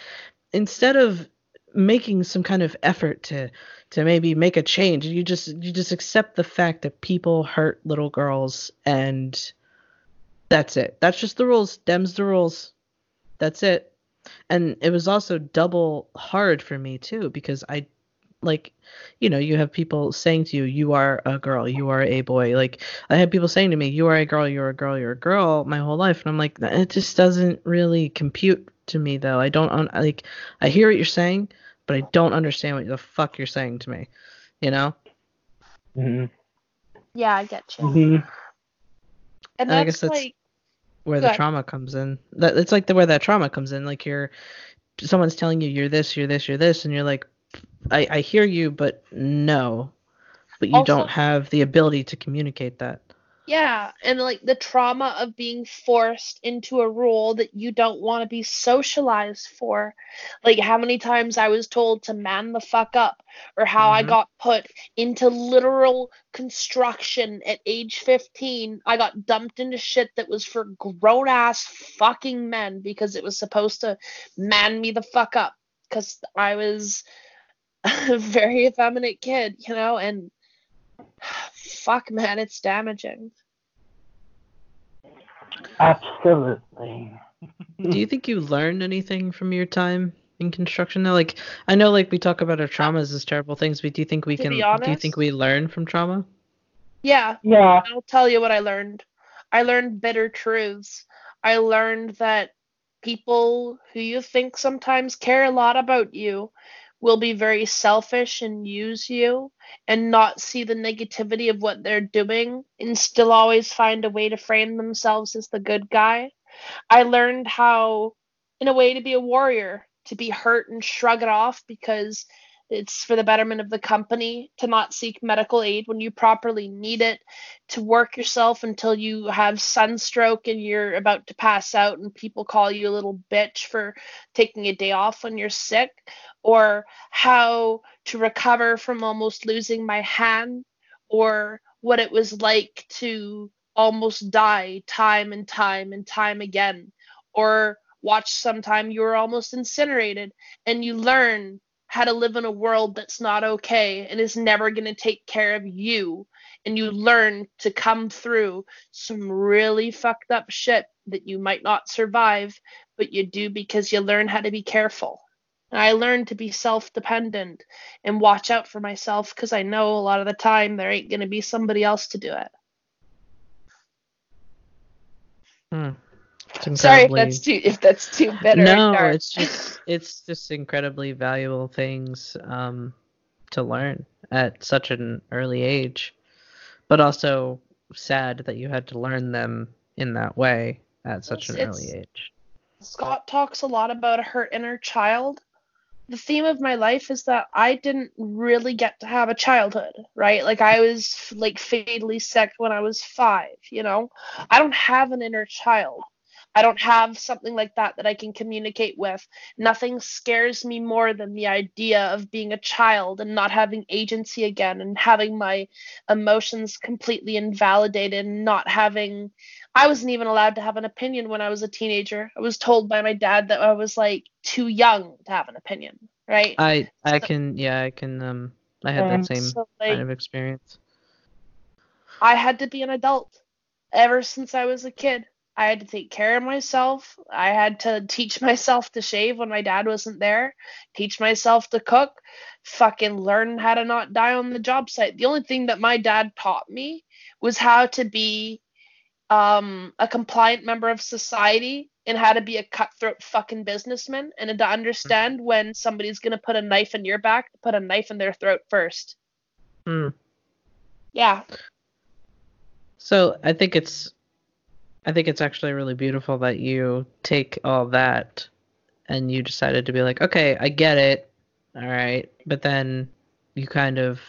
instead of making some kind of effort to to maybe make a change, you just you just accept the fact that people hurt little girls, and that's it. That's just the rules. Dem's the rules. That's it. And it was also double hard for me too because I like you know you have people saying to you you are a girl you are a boy like i had people saying to me you are a girl you're a girl you're a girl my whole life and i'm like it just doesn't really compute to me though i don't like i hear what you're saying but i don't understand what the fuck you're saying to me you know mm-hmm. yeah i get you mm-hmm. and, and i guess that's like, where the ahead. trauma comes in that it's like the where that trauma comes in like you're someone's telling you you're this you're this you're this and you're like I, I hear you, but no. But you also, don't have the ability to communicate that. Yeah, and like the trauma of being forced into a role that you don't want to be socialized for. Like how many times I was told to man the fuck up, or how mm-hmm. I got put into literal construction at age 15. I got dumped into shit that was for grown ass fucking men because it was supposed to man me the fuck up because I was a very effeminate kid, you know, and fuck, man, it's damaging. Absolutely. do you think you learned anything from your time in construction? Though, like, I know, like, we talk about our traumas as terrible things, but do you think we to can? Honest, do you think we learn from trauma? Yeah. Yeah. I'll tell you what I learned. I learned bitter truths. I learned that people who you think sometimes care a lot about you will be very selfish and use you and not see the negativity of what they're doing and still always find a way to frame themselves as the good guy. I learned how, in a way, to be a warrior, to be hurt and shrug it off because it's for the betterment of the company to not seek medical aid when you properly need it, to work yourself until you have sunstroke and you're about to pass out and people call you a little bitch for taking a day off when you're sick, or how to recover from almost losing my hand, or what it was like to almost die time and time and time again, or watch sometime you were almost incinerated and you learn how to live in a world that's not okay and is never going to take care of you and you learn to come through some really fucked up shit that you might not survive, but you do because you learn how to be careful. I learned to be self dependent and watch out for myself because I know a lot of the time there ain't going to be somebody else to do it. Hmm. It's Sorry if that's too if that's too bitter. no, it's just it's just incredibly valuable things um, to learn at such an early age, but also sad that you had to learn them in that way at such an early age. Scott talks a lot about her inner child. The theme of my life is that I didn't really get to have a childhood, right? Like I was like fatally sick when I was 5, you know? I don't have an inner child. I don't have something like that that I can communicate with. Nothing scares me more than the idea of being a child and not having agency again and having my emotions completely invalidated and not having I wasn't even allowed to have an opinion when I was a teenager. I was told by my dad that I was like too young to have an opinion, right? I I So- can yeah I can um I had Um, that same so like kind of experience. I had to be an adult ever since I was a kid. I had to take care of myself. I had to teach myself to shave when my dad wasn't there, teach myself to cook, fucking learn how to not die on the job site. The only thing that my dad taught me was how to be um, a compliant member of society and how to be a cutthroat fucking businessman and to understand when somebody's going to put a knife in your back, put a knife in their throat first. Hmm. Yeah. So I think it's I think it's actually really beautiful that you take all that and you decided to be like, okay, I get it. All right. But then you kind of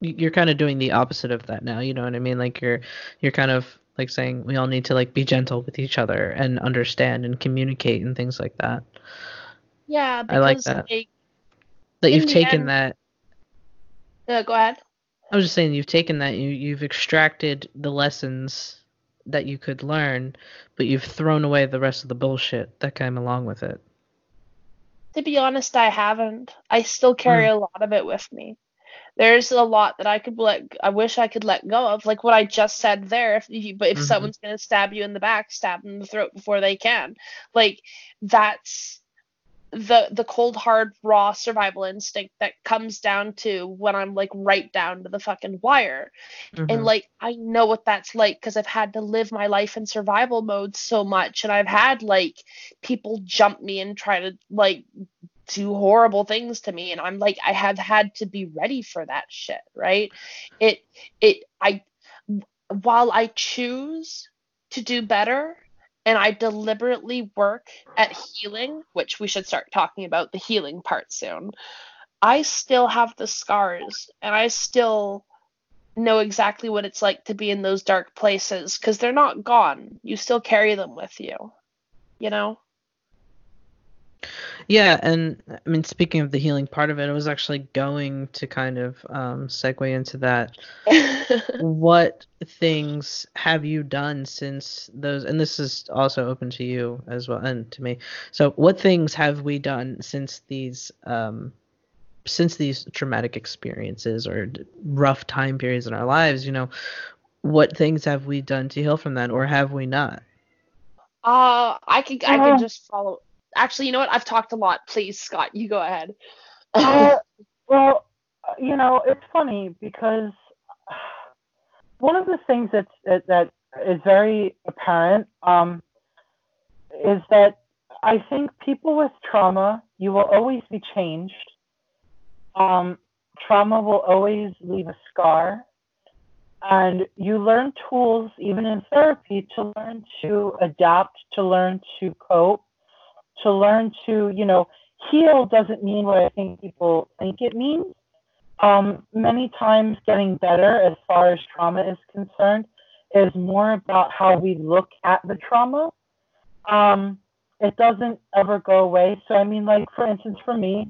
you're kind of doing the opposite of that now, you know what I mean? Like you're you're kind of like saying we all need to like be gentle with each other and understand and communicate and things like that. Yeah, because I like that. That you've taken end- that uh, go ahead. I was just saying you've taken that you you've extracted the lessons that you could learn, but you've thrown away the rest of the bullshit that came along with it. To be honest, I haven't. I still carry a lot of it with me. There's a lot that I could let. I wish I could let go of, like what I just said there. If you, but if Mhm. someone's gonna stab you in the back, stab them in the throat before they can. Like that's the the cold hard raw survival instinct that comes down to when I'm like right down to the fucking wire. Mhm. and like I know what that's like because I've had to live my life in survival mode so much and I've had like people jump me and try to like do horrible things to me and I'm like I have had to be ready for that shit right it it I while I choose to do better and I deliberately work at healing which we should start talking about the healing part soon I still have the scars and I still know exactly what it's like to be in those dark places because they're not gone. You still carry them with you. You know? Yeah, and I mean, speaking of the healing part of it, I was actually going to kind of um, segue into that. what things have you done since those? And this is also open to you as well, and to me. So, what things have we done since these um, since these traumatic experiences or rough time periods in our lives? You know, what things have we done to heal from that, or have we not? uh I can I can just follow actually you know what? I've talked a lot. Please, Scott, you go ahead. Uh, well, you know, it's funny because one of the things that's, that that is very apparent um, is that I think people with trauma, you will always be changed. Um, trauma will always leave a scar. And you learn tools, even in therapy, to learn to adapt, to learn to cope, to learn to, you know, heal doesn't mean what I think people think it means. Um, many times, getting better as far as trauma is concerned is more about how we look at the trauma. Um, it doesn't ever go away. So, I mean, like for instance, for me,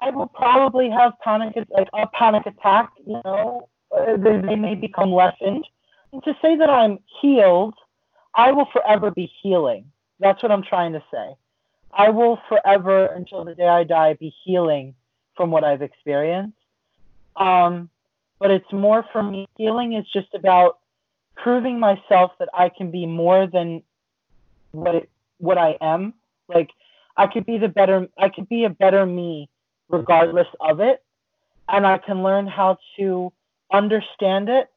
I will probably have panic, like a panic attack. You know, uh, they, they may become lessened. And to say that I'm healed, I will forever be healing. That's what I'm trying to say. I will forever, until the day I die, be healing from what I've experienced. Um, but it's more for me. Healing is just about proving myself that I can be more than what it, what I am. Like I could be the better I could be a better me regardless of it and I can learn how to understand it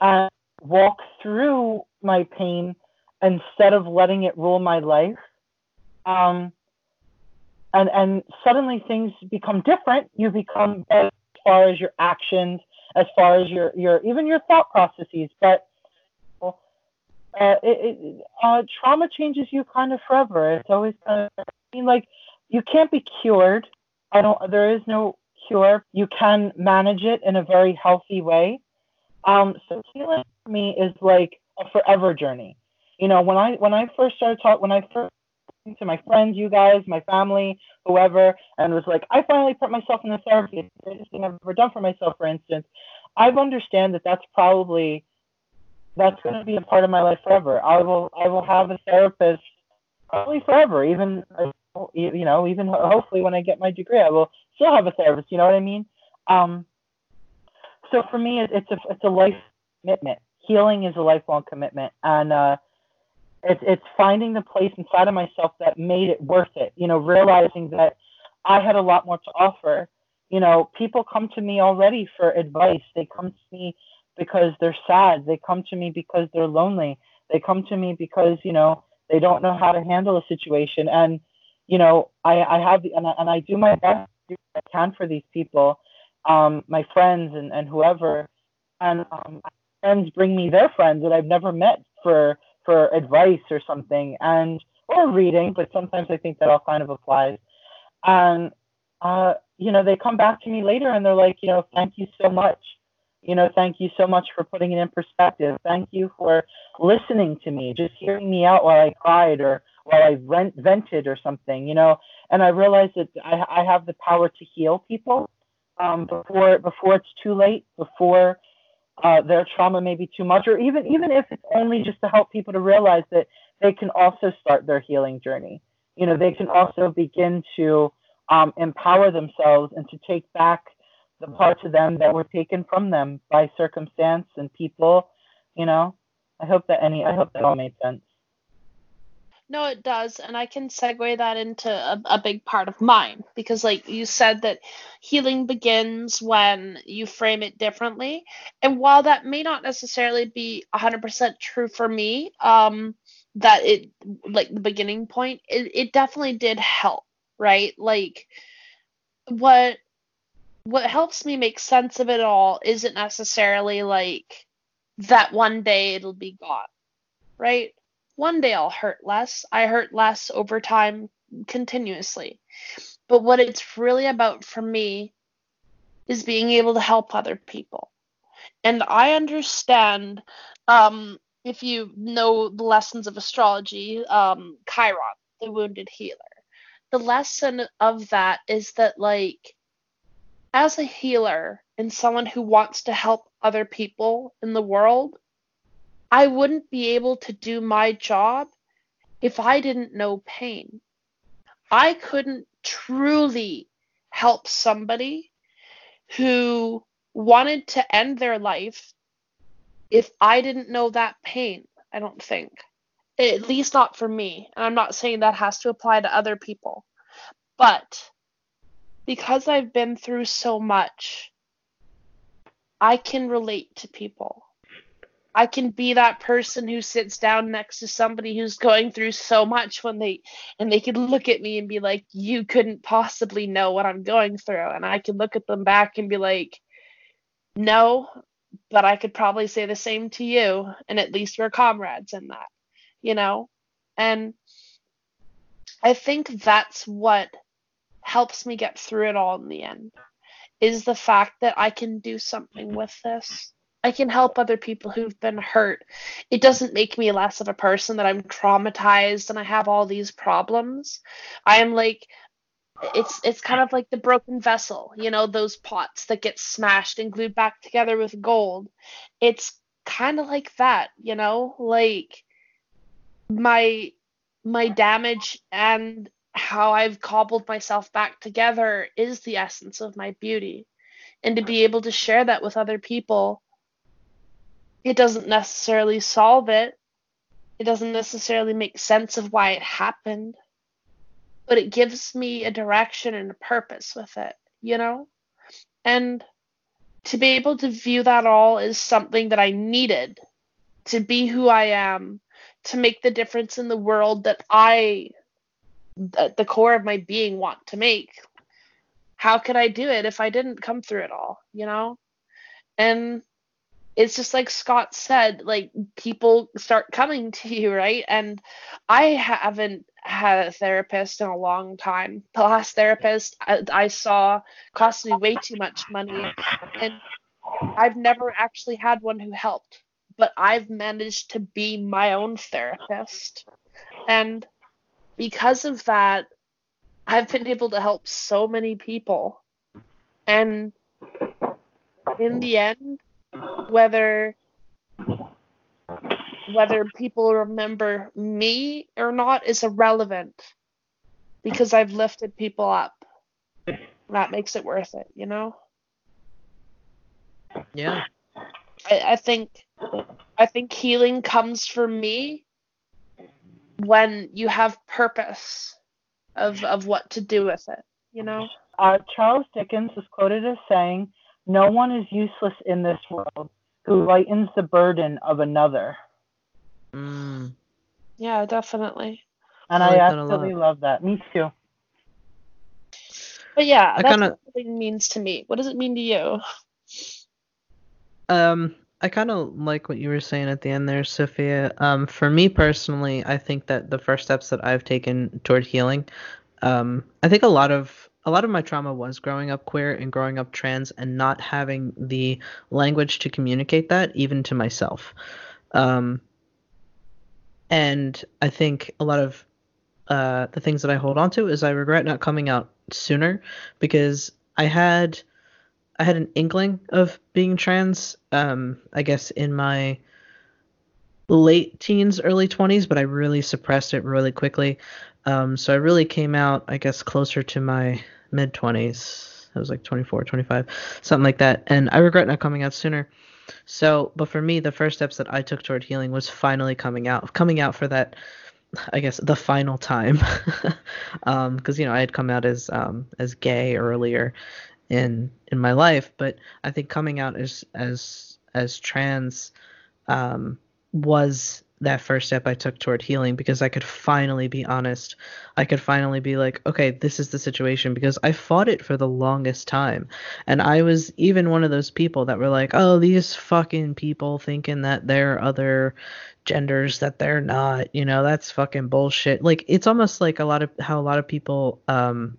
and walk through my pain instead of letting it rule my life. Um, and and suddenly things become different. You become as far as your actions, as far as your your even your thought processes. But uh, it, it, uh, trauma changes you kind of forever. It's always kind of, I mean, like you can't be cured. I don't. There is no cure. You can manage it in a very healthy way. Um, so healing for me is like a forever journey. You know, when I when I first started talking, when I first to my friends, you guys, my family, whoever, and was like, I finally put myself in the therapy. The greatest thing I've ever done for myself, for instance. I understand that that's probably that's going to be a part of my life forever. I will I will have a therapist probably forever, even you know, even hopefully when I get my degree, I will still have a therapist. You know what I mean? Um, so for me, it's a it's a life commitment. Healing is a lifelong commitment, and uh, it's it's finding the place inside of myself that made it worth it. You know, realizing that I had a lot more to offer. You know, people come to me already for advice. They come to me because they're sad. They come to me because they're lonely. They come to me because you know they don't know how to handle a situation. And you know, I I have and I, and I do my best to do I can for these people, um, my friends and and whoever, and um, friends bring me their friends that I've never met for for advice or something and or reading, but sometimes I think that all kind of applies. And uh, you know, they come back to me later and they're like, you know, thank you so much. You know, thank you so much for putting it in perspective. Thank you for listening to me, just hearing me out while I cried or while I rent, vented or something, you know. And I realized that I, I have the power to heal people um, before before it's too late, before uh, their trauma may be too much, or even even if it's only just to help people to realize that they can also start their healing journey. You know, they can also begin to um, empower themselves and to take back the parts of them that were taken from them by circumstance and people. You know, I hope that any I hope that all made sense. No, it does. And I can segue that into a, a, big part of mine because, like you said, that healing begins when you frame it differently. And while that may not necessarily be 100% true for me, um, that it, like the beginning point, it, it definitely did help, right? Like, what what helps me make sense of it all isn't necessarily like that one day it'll be gone right one day I'll hurt less. I hurt less over time continuously. But what it's really about for me is being able to help other people. And I understand um, if you know the lessons of astrology, um, Chiron, the wounded healer. The lesson of that is that, like, as a healer and someone who wants to help other people in the world, I wouldn't be able to do my job if I didn't know pain. I couldn't truly help somebody who wanted to end their life if I didn't know that pain, I don't think. At least not for me. And I'm not saying that has to apply to other people. But because I've been through so much, I can relate to people. I can be that person who sits down next to somebody who's going through so much when they and they can look at me and be like, "You couldn't possibly know what I'm going through," and I can look at them back and be like, "No, but I could probably say the same to you, and at least we're comrades in that, you know." And I think that's what helps me get through it all in the end is the fact that I can do something with this I can help other people who've been hurt. It doesn't make me less of a person that I'm traumatized and I have all these problems. I am like it's it's kind of like the broken vessel, you know, those pots that get smashed and glued back together with gold. It's kind of like that, you know, like my my damage and how I've cobbled myself back together is the essence of my beauty. And to be able to share that with other people it doesn't necessarily solve it, it doesn't necessarily make sense of why it happened, but it gives me a direction and a purpose with it, you know? And to be able to view that all as something that I needed to be who I am, to make the difference in the world that I, at the core of my being, want to make. How could I do it if I didn't come through it all, you know? And it's just like Scott said, like people start coming to you, right? And I haven't had a therapist in a long time. The last therapist I, I saw cost me way too much money, and I've never actually had one who helped. But I've managed to be my own therapist, and because of that, I've been able to help so many people. And in the end, whether whether people remember me or not is irrelevant because I've lifted people up. That makes it worth it, you know? Yeah. I, I think I think healing comes for me when you have purpose of of what to do with it, you know? Uh, Charles Dickens is quoted as saying, No one is useless in this world who lightens the burden of another. Mm. Yeah, definitely. And I I, like that a absolutely lot. love that. Me too. But yeah, I that's kinda- what healing means to me. What does it mean to you? Um, I kind of like what you were saying at the end there, Sophia. Um, for me personally, I think that the first steps that I've taken toward healing, um, I think a lot of a lot of my trauma was growing up queer and growing up trans and not having the language to communicate that even to myself. Um, and I think a lot of uh, the things that I hold on to is I regret not coming out sooner because I had I had an inkling of being trans. Um, I guess in my late teens, early 20s, but I really suppressed it really quickly. Um, so I really came out, I guess, closer to my mid 20s. I was like 24, 25, something like that. And I regret not coming out sooner. So, but for me, the first steps that I took toward healing was finally coming out, coming out for that, I guess, the final time. um, because you know I had come out as um as gay earlier in in my life, but I think coming out as as as trans um was that first step I took toward healing because I could finally be honest. I could finally be like, okay, this is the situation because I fought it for the longest time. And I was even one of those people that were like, oh, these fucking people thinking that they're other genders that they're not, you know, that's fucking bullshit. Like it's almost like a lot of how a lot of people um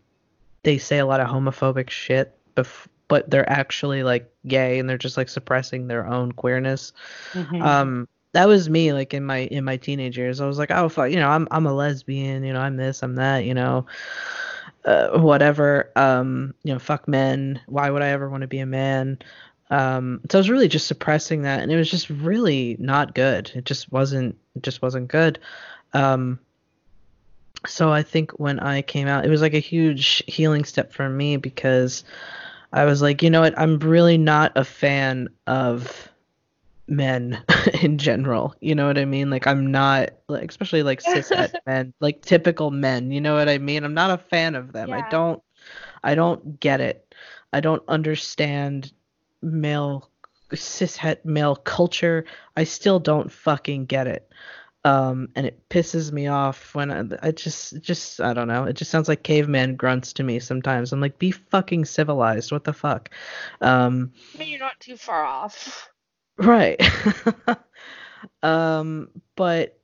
they say a lot of homophobic shit bef- but they're actually like gay and they're just like suppressing their own queerness Mhm. um that was me like in my in my teenage years. I was like oh fuck you know i'm i'm a lesbian you know i'm this i'm that you know uh, whatever um you know fuck men why would i ever want to be a man? Um so i was really just suppressing that and it was just really not good. It just wasn't it just wasn't good. Um so i think when i came out it was like a huge healing step for me because i was like you know what? I'm really not a fan of men in general. You know what I mean? Like I'm not like especially like cis men, like typical men, you know what I mean? I'm not a fan of them. I don't I don't get it. I don't understand male cishet male culture. I still don't fucking get it. Um and it pisses me off when I, I just just I don't know. It just sounds like caveman grunts to me sometimes. I'm like be fucking civilized. What the fuck? Um I mean, you're not too far off. Right. um, but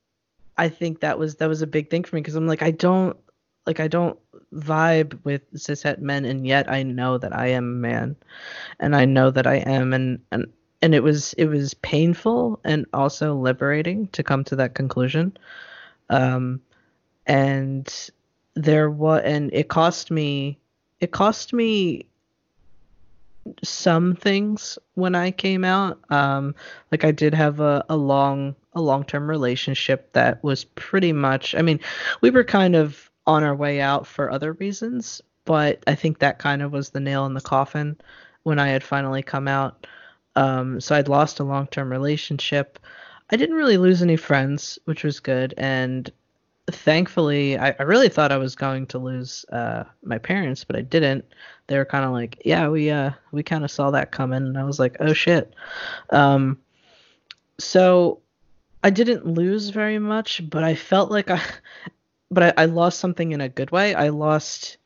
I think that was that was a big thing for me because I'm like I don't like I don't vibe with cishet men and yet I know that I am a man and I know that I am and and and it was it was painful and also liberating to come to that conclusion. Um and there was and it cost me it cost me some things when I came out. Um, like I did have a, a long a long term relationship that was pretty much. I mean, we were kind of on our way out for other reasons, but I think that kind of was the nail in the coffin when I had finally come out. Um, so I'd lost a long term relationship. I didn't really lose any friends, which was good, and thankfully, I, I really thought I was going to lose uh, my parents, but I didn't. They were kind of like, "Yeah, we uh we kind of saw that coming," and I was like, "Oh shit." Um, so I didn't lose very much, but I felt like I, but I, I lost something in a good way. I lost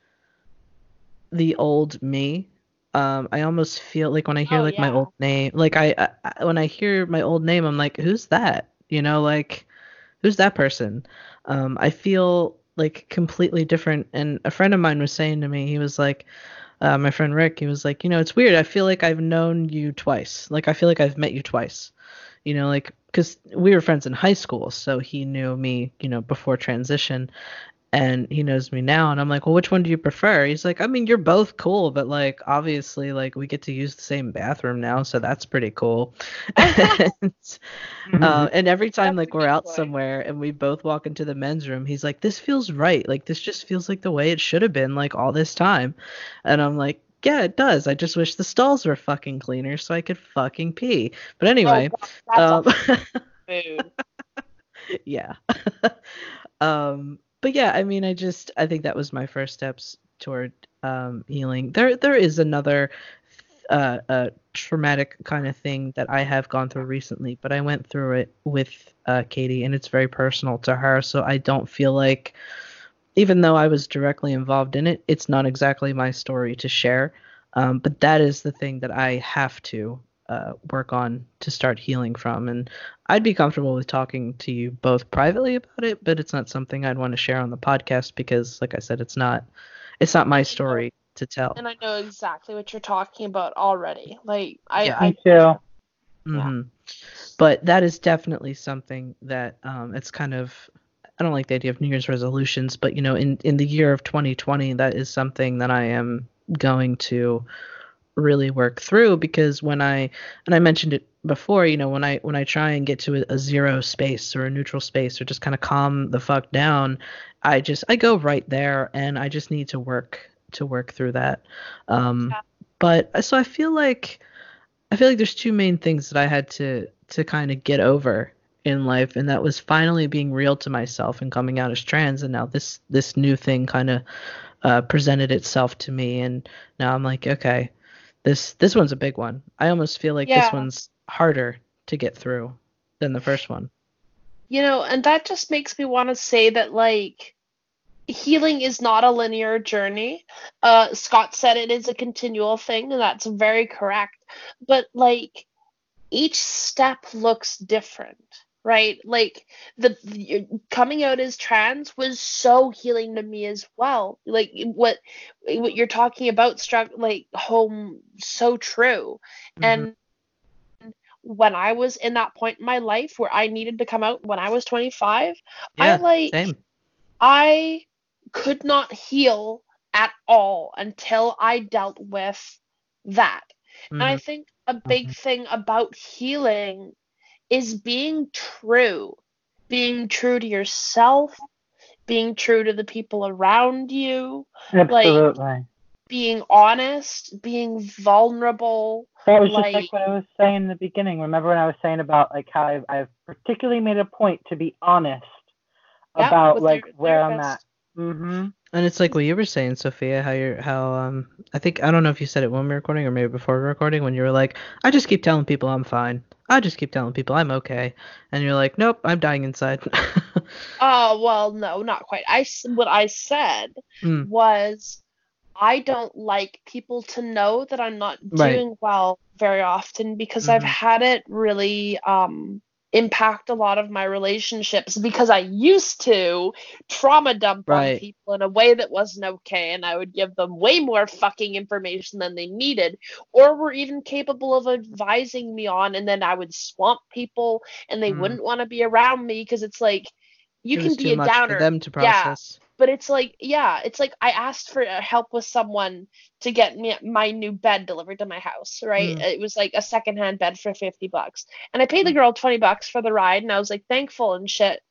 the old me. Um, I almost feel like when I hear Oh, like my old name, like I, I when I hear my old name, I'm like, who's that? You know, like who's that person? Um, I feel like completely different. And a friend of mine was saying to me, he was like, uh, my friend Rick, he was like, you know, it's weird. I feel like I've known you twice. Like I feel like I've met you twice. You know, like because we were friends in high school, so he knew me, you know, before transition, and he knows me now. And I'm like, well, which one do you prefer? He's like, I mean, you're both cool, but like obviously, like we get to use the same bathroom now, so that's pretty cool. and, uh, and every time That's like we're out point. somewhere and we both walk into the men's room, he's like, this feels right. Like this just feels like the way it should have been like all this time. And I'm like, yeah, it does. I just wish the stalls were fucking cleaner so I could fucking pee. But anyway, oh, God, that's um, a food. yeah. um, but yeah, I mean, I just I think that was my first steps toward um, healing. There there is another uh, traumatic kind of thing that I have gone through recently, but I went through it with uh, Katie, and it's very personal to her. So I don't feel like, even though I was directly involved in it, it's not exactly my story to share. Um, but that is the thing that I have to uh, work on to start healing from. And I'd be comfortable with talking to you both privately about it, but it's not something I'd want to share on the podcast because, like I said, it's not it's not my story to tell. and I know exactly what you're talking about already. Like I, Yeah. I Me too. hmm But that is definitely something that um, it's kind of. I don't like the idea of New Year's resolutions, but you know, in in the year of 2020, that is something that I am going to really work through because when I and I mentioned it before, you know, when I when I try and get to a, a zero space or a neutral space or just kind of calm the fuck down, I just I go right there and I just need to work to work through that. Um, Yeah. But so I feel like I feel like there's two main things that I had to to kind of get over in life, and that was finally being real to myself and coming out as trans, and now this this new thing kind of uh, presented itself to me, and now I'm like, okay, this this one's a big one. I almost feel like this one's harder to get through than the first one. You know, and that just makes me want to say that like healing is not a linear journey. Uh Scott said it is a continual thing, and that's very correct. But like each step looks different, right? Like the, coming out as trans was so healing to me as well. Like what what you're talking about struck like home so true. Mhm. And when I was in that point in my life where I needed to come out when I was 25, I yeah, like same. I could not heal at all until I dealt with that. And I Mhm. think a big thing about healing is being true, being true to yourself, being true to the people around you, Absolutely. being honest, being vulnerable. that was just like like- what I was saying in the beginning. Remember when I was saying about like how I've, I've particularly made a point to be honest Yeah, about like your where I'm therapist. at. Mm-hmm. And it's like what you were saying, Sophia, how you're how um I think I don't know if you said it when we were recording or maybe before we were recording when you were like, I just keep telling people I'm fine. I just keep telling people I'm okay. And you're like, Nope, I'm dying inside. Oh, well, no, not quite. I what I said Mm. was I don't like people to know that I'm not Right. doing well very often because I've Mhm. had it really um impact a lot of my relationships because I used to trauma dump on people in a way that wasn't okay and I would give them way more fucking information than they needed or were even capable of advising me on and then I would swamp people and they Mm. wouldn't want to be around me because it's like you it can be a downer for them to process. Yeah. but it's like yeah it's like i asked for help with someone to get me my new bed delivered to my house right Mm. it was like a secondhand bed for 50 bucks and i paid the girl 20 bucks for the ride and i was like thankful and shit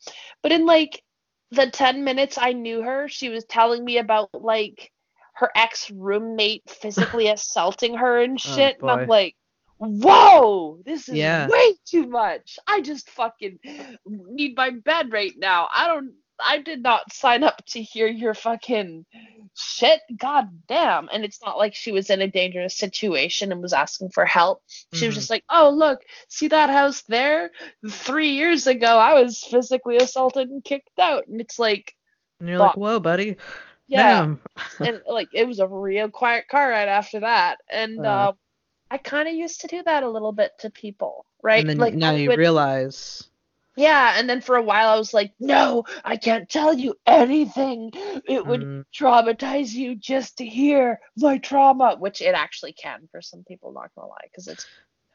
but in like the 10 minutes i knew her she was telling me about like her ex roommate physically assaulting her and Oh, shit and i'm like whoa, this is Yeah. way too much. I just fucking need my bed right now. I don't I did not sign up to hear your fucking shit. God damn. And it's not like she was in a dangerous situation and was asking for help. She was Mhm. just like, oh, look, see that house there? Three years ago, I was physically assaulted and kicked out. And it's like, And you're like, whoa, buddy. yeah. And like, it was a real quiet car ride after that. And Uh. uh, I kind of used to do that a little bit to people, right? And then like, now I you would- realize. Yeah, and then for a while I was like, no, I can't tell you anything. It would mm, traumatize you just to hear my trauma, which it actually can for some people, not gonna lie, because it's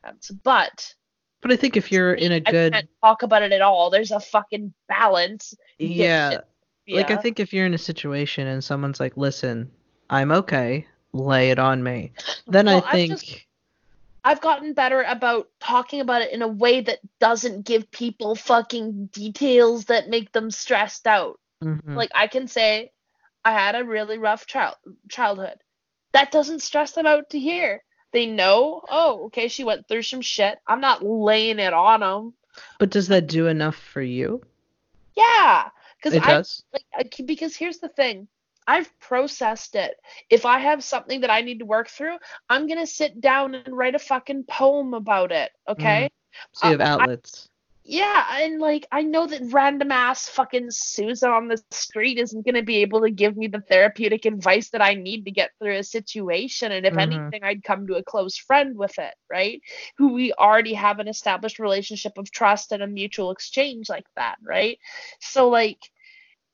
intense. But but I think if you're in a good, can't talk about it at all. There's a fucking balance. Get yeah, like I think if you're in a situation and someone's like, listen, I'm okay, lay it on me, then Well, I think. I've gotten better about talking about it in a way that doesn't give people fucking details that make them stressed out. Mhm. Like I can say I had a really rough child childhood. That doesn't stress them out to hear. They know, oh, okay, she went through some shit. I'm not laying it on them. but does that do enough for you? Yeah, because I does. like because here's the thing. I've processed it. If I have something that I need to work through, I'm gonna sit down and write a fucking poem about it. Okay. So you have I- I- outlets. Yeah, and like I know that random ass fucking Susan on the street isn't gonna be able to give me the therapeutic advice that I need to get through a situation. And if Mhm. anything, I'd come to a close friend with it, right? Who we already have an established relationship of trust and a mutual exchange like that, right? So like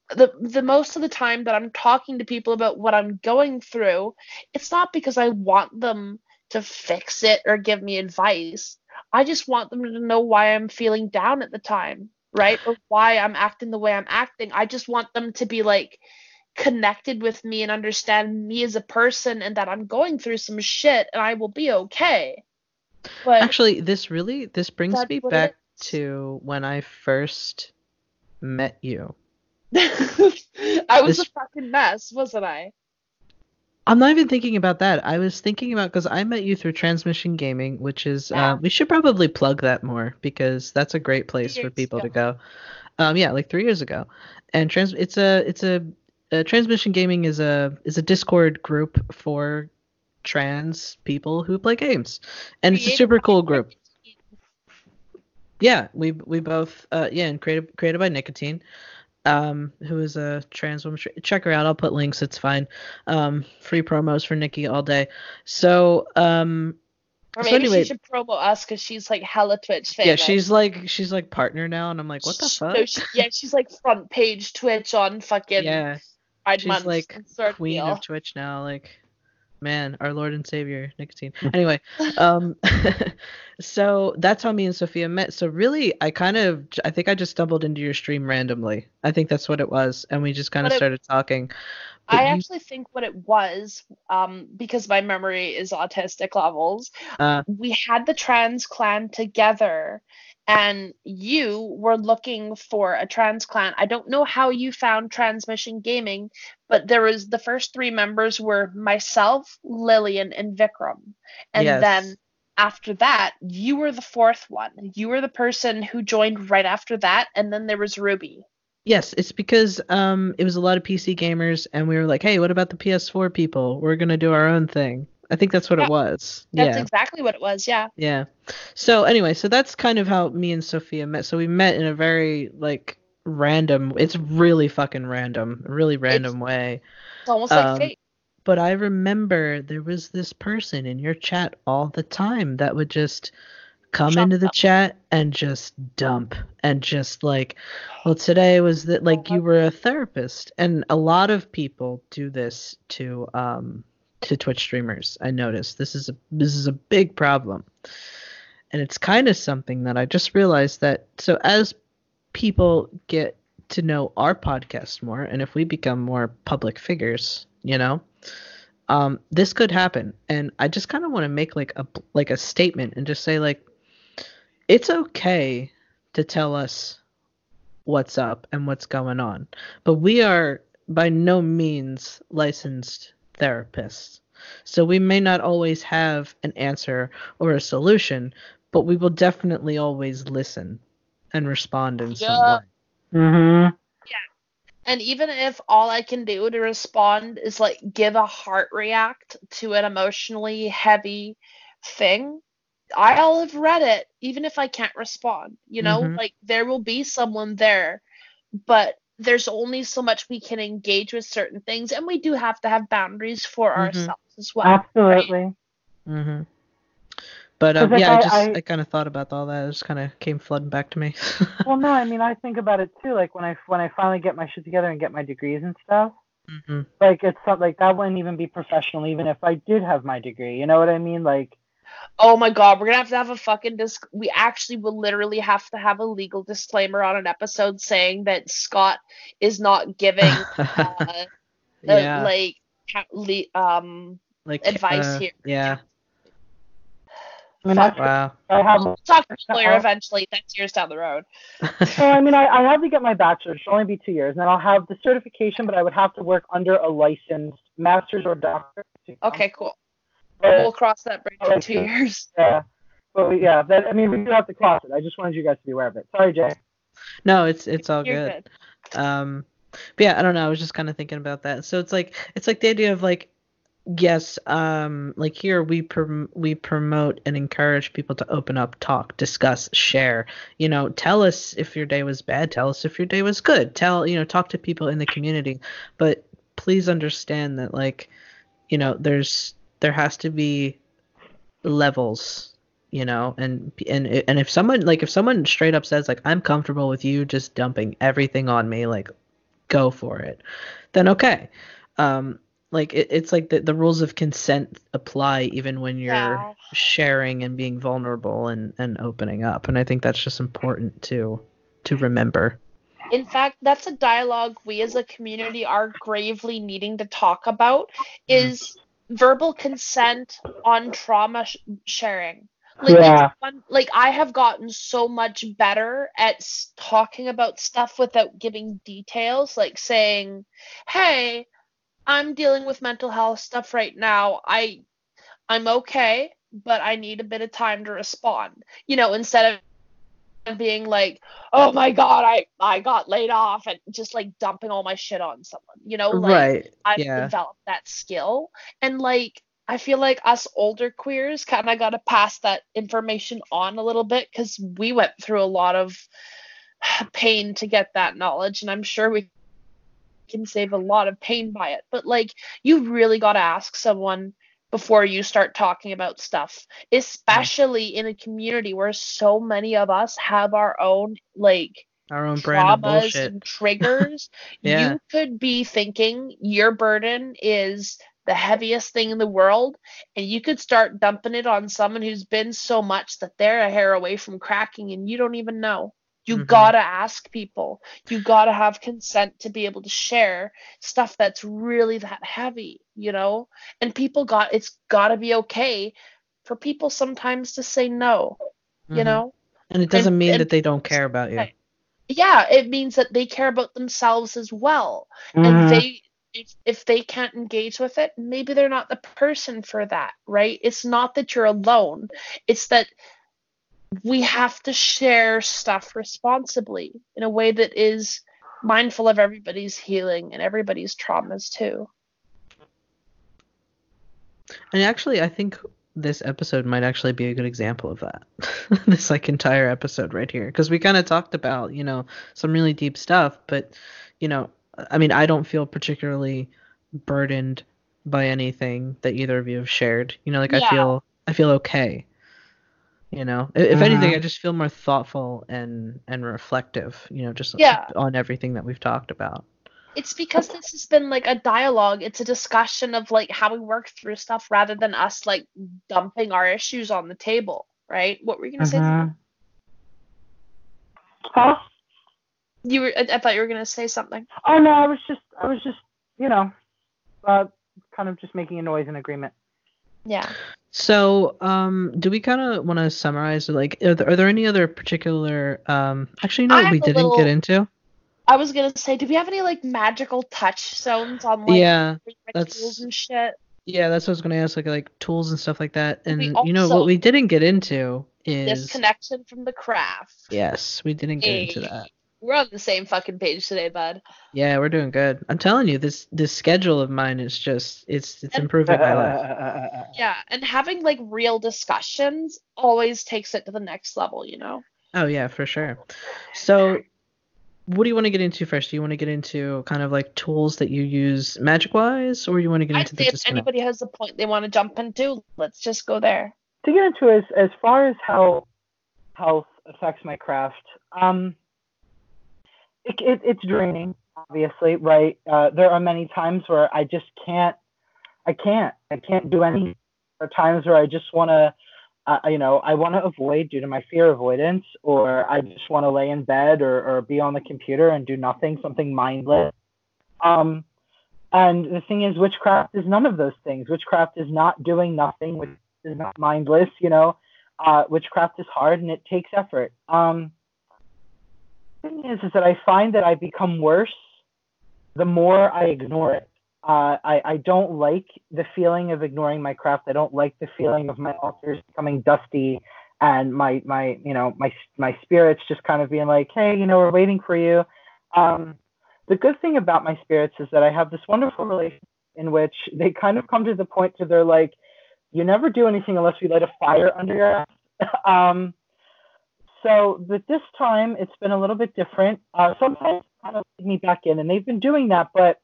the the most of the time that I'm talking to people about what I'm going through, it's not because I want them to fix it or give me advice. I just want them to know why I'm feeling down at the time, right? Or why I'm acting the way I'm acting. I just want them to be like connected with me and understand me as a person and that I'm going through some shit and I will be okay. But Actually, this really this brings me back to when I first met you. I was This- a fucking mess, wasn't I? I'm not even thinking about that. I was thinking about because I met you through Transmission Gaming, which is Yeah. uh, we should probably plug that more because that's a great place for people to go. Um, yeah, like three years ago, and trans it's a it's a, uh Transmission Gaming is a is a Discord group for trans people who play games, and it's a super cool group. Yeah, we we both uh yeah, and created created by Nikatine, um, who is a trans woman. Check her out. I'll put links. It's fine. Um, free promos for Nikki all day. So um, Or So maybe anyway- she should promo us because she's like hella Twitch famous. yeah, she's like she's like partner now, and I'm like, what the So fuck? she, yeah, she's like front page Twitch on fucking yeah, Pride she's Month like queen of Twitch now. Like, man, our Lord and Savior, Nikatine. Anyway, um, so that's how me and Sophia met. So really, I kind of I think I just stumbled into your stream randomly. I think that's what it was, and we just kind of But it- started talking. But I you- actually think what it was, um, because my memory is autistic levels, Uh, we had the trans clan together and you were looking for a trans clan. I don't know how you found Transmission Gaming, but there was the first three members were myself, Lillian, and Vikram. And Yes. then after that, you were the fourth one. You were the person who joined right after that, and then there was Ruby. Yes, it's because um it was a lot of PC gamers and we were like, "Hey, what about the PS4 people? We're going to do our own thing." I think that's what Yeah, it was. That's yeah. exactly what it was, yeah. Yeah. So anyway, so that's kind of how me and Sophia met. So we met in a very like random. It's really fucking random, really random way. It's almost like Um, fate. But I remember there was this person in your chat all the time that would just come Shut into the up. chat and just dump and just like well today was that like you were a therapist and a lot of people do this to um to Twitch streamers. I noticed this is a this is a big problem. And it's kind of something that I just realized that so as people get to know our podcast more and if we become more public figures, you know, um this could happen and I just kind of want to make like a like a statement and just say like it's okay to tell us what's up and what's going on. But we are by no means licensed therapists. So we may not always have an answer or a solution, but we will definitely always listen and respond in some way. Mm-hmm. Yeah. And even if all I can do to respond is like give a heart react to an emotionally heavy thing, I'll have read it, even if I can't respond. You know, Mhm. like there will be someone there, but there's only so much we can engage with certain things, and we do have to have boundaries for Mhm. ourselves as well. Absolutely. mm-hmm But um, 'Cause, like, yeah, I I- just I, I- kind of thought about all that. It just kind of came flooding back to me. Well, no, I mean, I think about it too. Like when I when I finally get my shit together and get my degrees and stuff, hmm like it's not like that wouldn't even be professional, even if I did have my degree. You know what I mean? Like, Oh my god, we're gonna have to have a fucking disc. We actually will literally have to have a legal disclaimer on an episode saying that Scott is not giving uh, uh, like ca- le- um like advice uh, here. Yeah. I mean, I, Wow. I have. We'll talk to a lawyer eventually. That's years down the road. Well, I mean, I, I have to get my bachelor's. It'll only be two years, and then I'll have the certification, but I would have to work under a licensed master's or doctorate. Okay, cool. But, We'll cross that bridge in two years. yeah, but we, yeah, that, I mean, we do have to cross it. I just wanted you guys to be aware of it. Sorry, Jay. no, it's it's all You're good. Um, but yeah, I don't know. I was just kind of thinking about that. So it's like it's like the idea of like, yes, um, like here we prom- we promote and encourage people to open up, talk, discuss, share. You know, tell us if your day was bad. Tell us if your day was good. Tell you know, talk to people in the community. But please understand that like, you know, there's there has to be levels you know? And and and if someone like if someone straight up says like i'm comfortable with you just dumping everything on me like go for it. Then okay. Um like it, it's like the, the rules of consent apply even when you're Yeah. sharing and being vulnerable and and opening up. And i think that's just important to to remember. In fact, that's a dialogue we as a community are gravely needing to talk about is verbal consent on trauma sh- sharing. Like, Yeah. one, like I have gotten so much better at s- talking about stuff without giving details, like saying, "Hey, I'm dealing with mental health stuff right now. I I'm okay, but I need a bit of time to respond." You know, instead of being like, "Oh my god, I I got laid off," and just like dumping all my shit on someone. You know, like right I've yeah developed that skill. And like I feel like us older queers kind of got to pass that information on a little bit because we went through a lot of pain to get that knowledge, and I'm sure we can save a lot of pain by it. But like you really got to ask someone before you start talking about stuff, especially in a community where so many of us have our own like our own brand of traumas bullshit and triggers, Yeah. you could be thinking your burden is the heaviest thing in the world, and you could start dumping it on someone who's been so much that they're a hair away from cracking and you don't even know. You Mhm. gotta ask people. You gotta have consent to be able to share stuff that's really that heavy, you know? And people got it's gotta be okay for people sometimes to say no, you Mhm. know? and it doesn't and- mean and- that they don't care about you yeah, it means that they care about themselves as well. Mhm. And they if if they can't engage with it, maybe they're not the person for that, right? It's not that you're alone. It's that we have to share stuff responsibly in a way that is mindful of everybody's healing and everybody's traumas too. And actually, I think this episode might actually be a good example of that. this like entire episode right here, because we kind of talked about you know some really deep stuff, but you know, I mean, I don't feel particularly burdened by anything that either of you have shared. You know, like I feel I feel okay. You know, I- if anything, Mhm. I just feel more thoughtful and and reflective. You know, just Yeah. on everything that we've talked about. It's because this has been like a dialogue. It's a discussion of like how we work through stuff rather than us like dumping our issues on the table, right? What were you gonna say? Mhm. Huh? You were. I, I thought you were gonna say something. Oh no, I was just, I was just, you know, uh, kind of just making a noise in agreement. Yeah. So, um, do we kind of want to summarize? Like, are there, are there any other particular? Um, actually, no, we didn't little- get into. I was gonna say, do we have any like magical touchstones on like yeah, that's- and shit? Yeah, that's what I was gonna ask, like like tools and stuff like that. And you know what we didn't get into is Disconnection from the craft. yes, we didn't get into that. We're on the same fucking page today, bud. Yeah, we're doing good. I'm telling you, this this schedule of mine is just it's it's And- improving my life. Yeah, and having like real discussions always takes it to the next level, you know? Oh yeah, for sure. So, what do you want to get into first? Do you want to get into kind of like tools that you use magic wise, or you want to get I'd into the say if disconnect? anybody has a point they want to jump into, let's just go there. to get into as as far as how health affects my craft, um, it, it, it's draining, obviously, right? Uh, there are many times where I just can't, I can't, I can't do any. There are times where I just want to, uh, you know, I want to avoid due to my fear avoidance, or I just want to lay in bed or, or be on the computer and do nothing, something mindless. Um, and the thing is, witchcraft is none of those things. Witchcraft is not doing nothing, which is not mindless, you know. Uh, witchcraft is hard and it takes effort. Um, thing is, is that I find that I become worse the more I ignore it. Uh, I, I don't like the feeling of ignoring my craft. I don't like the feeling of my altars becoming dusty and my, my you know my my spirits just kind of being like, hey, you know, we're waiting for you. Um, the good thing about my spirits is that I have this wonderful relationship in which they kind of come to the point to they're like, you never do anything unless we light a fire under your ass. um, so, but this time it's been a little bit different. Uh, sometimes kind of me back in, and they've been doing that, but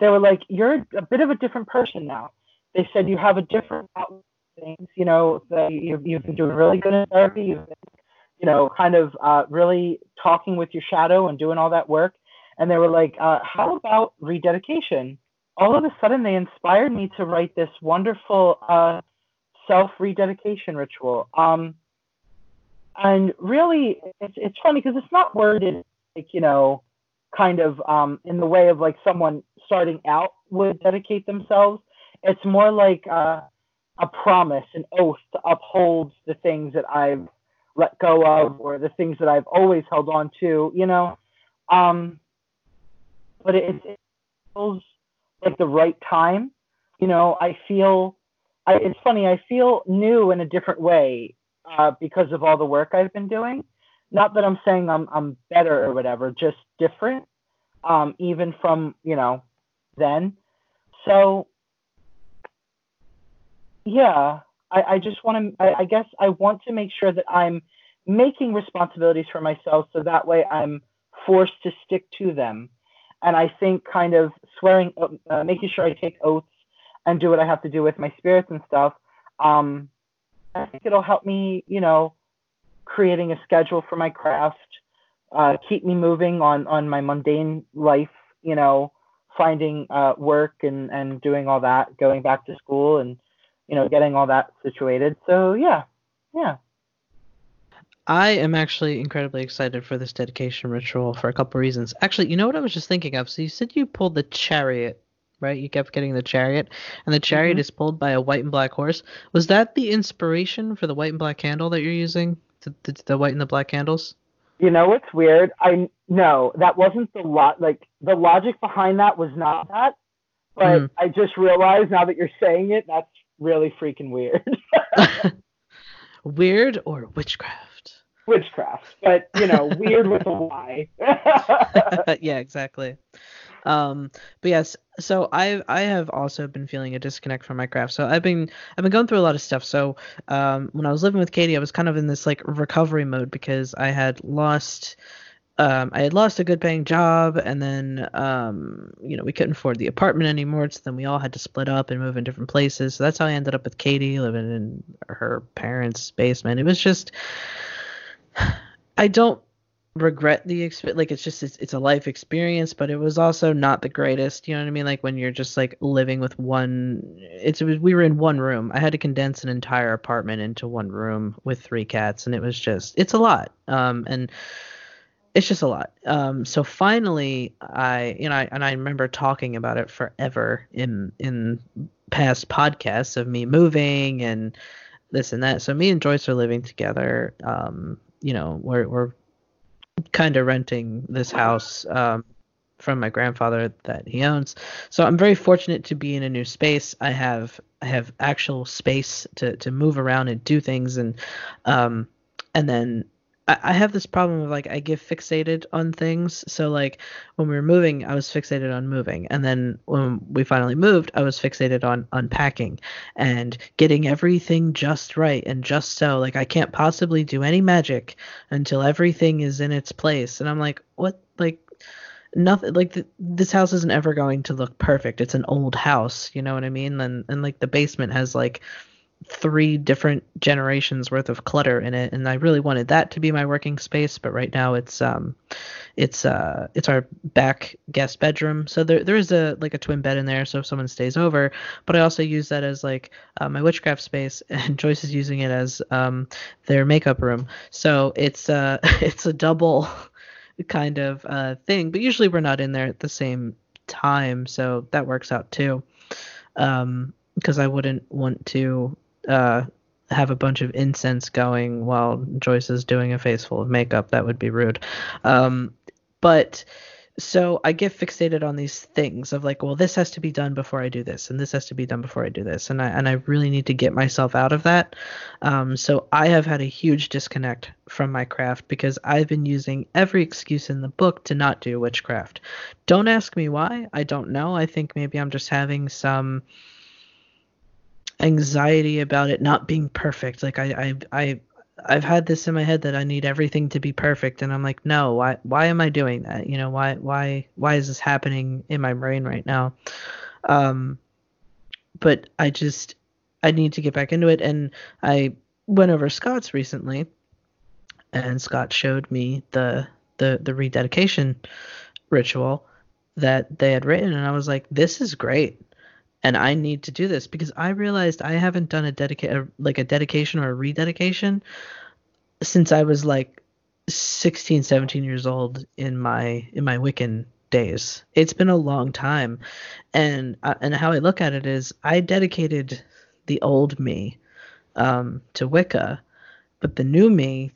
they were like, you're a bit of a different person now. They said you have a different outlook things. You know, the, you've, you've been doing really good in therapy. You've been, you know, kind of uh, really talking with your shadow and doing all that work. And they were like, uh, how about rededication? All of a sudden, they inspired me to write this wonderful uh, self rededication ritual. Um, and really, it's, it's funny because it's not worded like, you know, kind of um, in the way of like someone starting out would dedicate themselves. It's more like a promise, an oath to uphold the things that I've let go of or the things that I've always held on to, you know. Um, but it, it feels like the right time. You know, I feel, I, it's funny, I feel new in a different way uh, because of all the work I've been doing. Not that I'm saying I'm, I'm better or whatever, just different, um, even from, you know, then. So, yeah, I, I just want to, I, I guess I want to make sure that I'm making responsibilities for myself so that way I'm forced to stick to them. And I think kind of swearing, uh, making sure I take oaths and do what I have to do with my spirits and stuff. Um, it'll help me, you know, creating a schedule for my craft, uh, keep me moving on on my mundane life, you know, finding uh, work and and doing all that, going back to school and you know getting all that situated. So yeah, yeah. I am actually incredibly excited for this dedication ritual for a couple reasons. Actually, you know what I was just thinking of? So you said you pulled the chariot, right? You kept getting the chariot, and the chariot Mhm. is pulled by a white and black horse. Was that the inspiration for the white and black candle that you're using? The, the, the white and the black candles? You know what's weird? I no, that wasn't the lot. Like the logic behind that was not that. But Mhm. I just realized now that you're saying it, that's really freaking weird. Weird or witchcraft? Witchcraft, but you know, weird with a Y. yeah, exactly. Um, but yes, so I I have also been feeling a disconnect from my craft. So I've been I've been going through a lot of stuff. So um, when I was living with Katie, I was kind of in this like recovery mode because I had lost um, I had lost a good paying job, and then um, you know we couldn't afford the apartment anymore. So then we all had to split up and move in different places. So that's how I ended up with Katie living in her parents' basement. It was just I don't regret the experience like it's just it's, it's a life experience but it was also not the greatest you know what i mean? Like when you're just like living with one it's it was, we were in one room. I had to condense an entire apartment into one room with three cats and it was just it's a lot um and it's just a lot. Um so finally i you know I, and i remember talking about it forever in in past podcasts of me moving and this and that. So me and joyce are living together um you know we're we're kind of renting this house um from my grandfather that he owns. So I'm very fortunate to be in a new space. I have I have actual space to to move around and do things and um and then I, have this problem of like I get fixated on things. So like when we were moving, I was fixated on moving, and then when we finally moved, I was fixated on unpacking and getting everything just right and just so. Like I can't possibly do any magic until everything is in its place. And I'm like, what? Like nothing like th- this house isn't ever going to look perfect it's an old house you know what i mean and and like the basement has like three different generations worth of clutter in it and I really wanted that to be my working space but right now it's um it's uh it's our back guest bedroom. So there there is a like a twin bed in there so if someone stays over but I also use that as like uh, my witchcraft space and Joyce is using it as um their makeup room. So it's uh it's a double kind of uh thing but usually we're not in there at the same time so that works out too. Um because I wouldn't want to uh, have a bunch of incense going while Joyce is doing a face full of makeup. That would be rude. Um, but so I get fixated on these things of like, well, this has to be done before I do this, and this has to be done before I do this, and I and I really need to get myself out of that. Um, so I have had a huge disconnect from my craft because I've been using every excuse in the book to not do witchcraft. Don't ask me why. I don't know. I think maybe I'm just having some anxiety about it not being perfect. Like I I I I've had this in my head that I need everything to be perfect and I'm like, no, why why am I doing that? You know, why why why is this happening in my brain right now? Um but I just I need to get back into it and I went over Scott's recently and Scott showed me the the the rededication ritual that they had written and I was like, this is great and I need to do this because I realized I haven't done a dedicate like a dedication or a rededication since I was like 16 17 years old in my in my Wiccan days. It's been a long time. And uh, and how I look at it is I dedicated the old me um, to Wicca, but the new me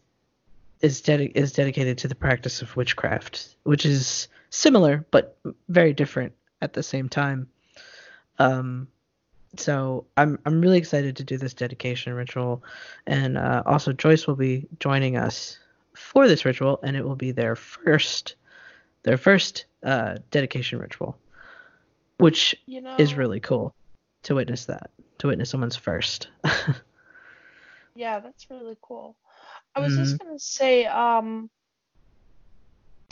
is dedi- is dedicated to the practice of witchcraft, which is similar but very different at the same time. Um, so I'm I'm really excited to do this dedication ritual, and uh, also Joyce will be joining us for this ritual, and it will be their first their first uh, dedication ritual, which you know, is really cool to witness that to witness someone's first. yeah, that's really cool. I was mm-hmm. just gonna say, um,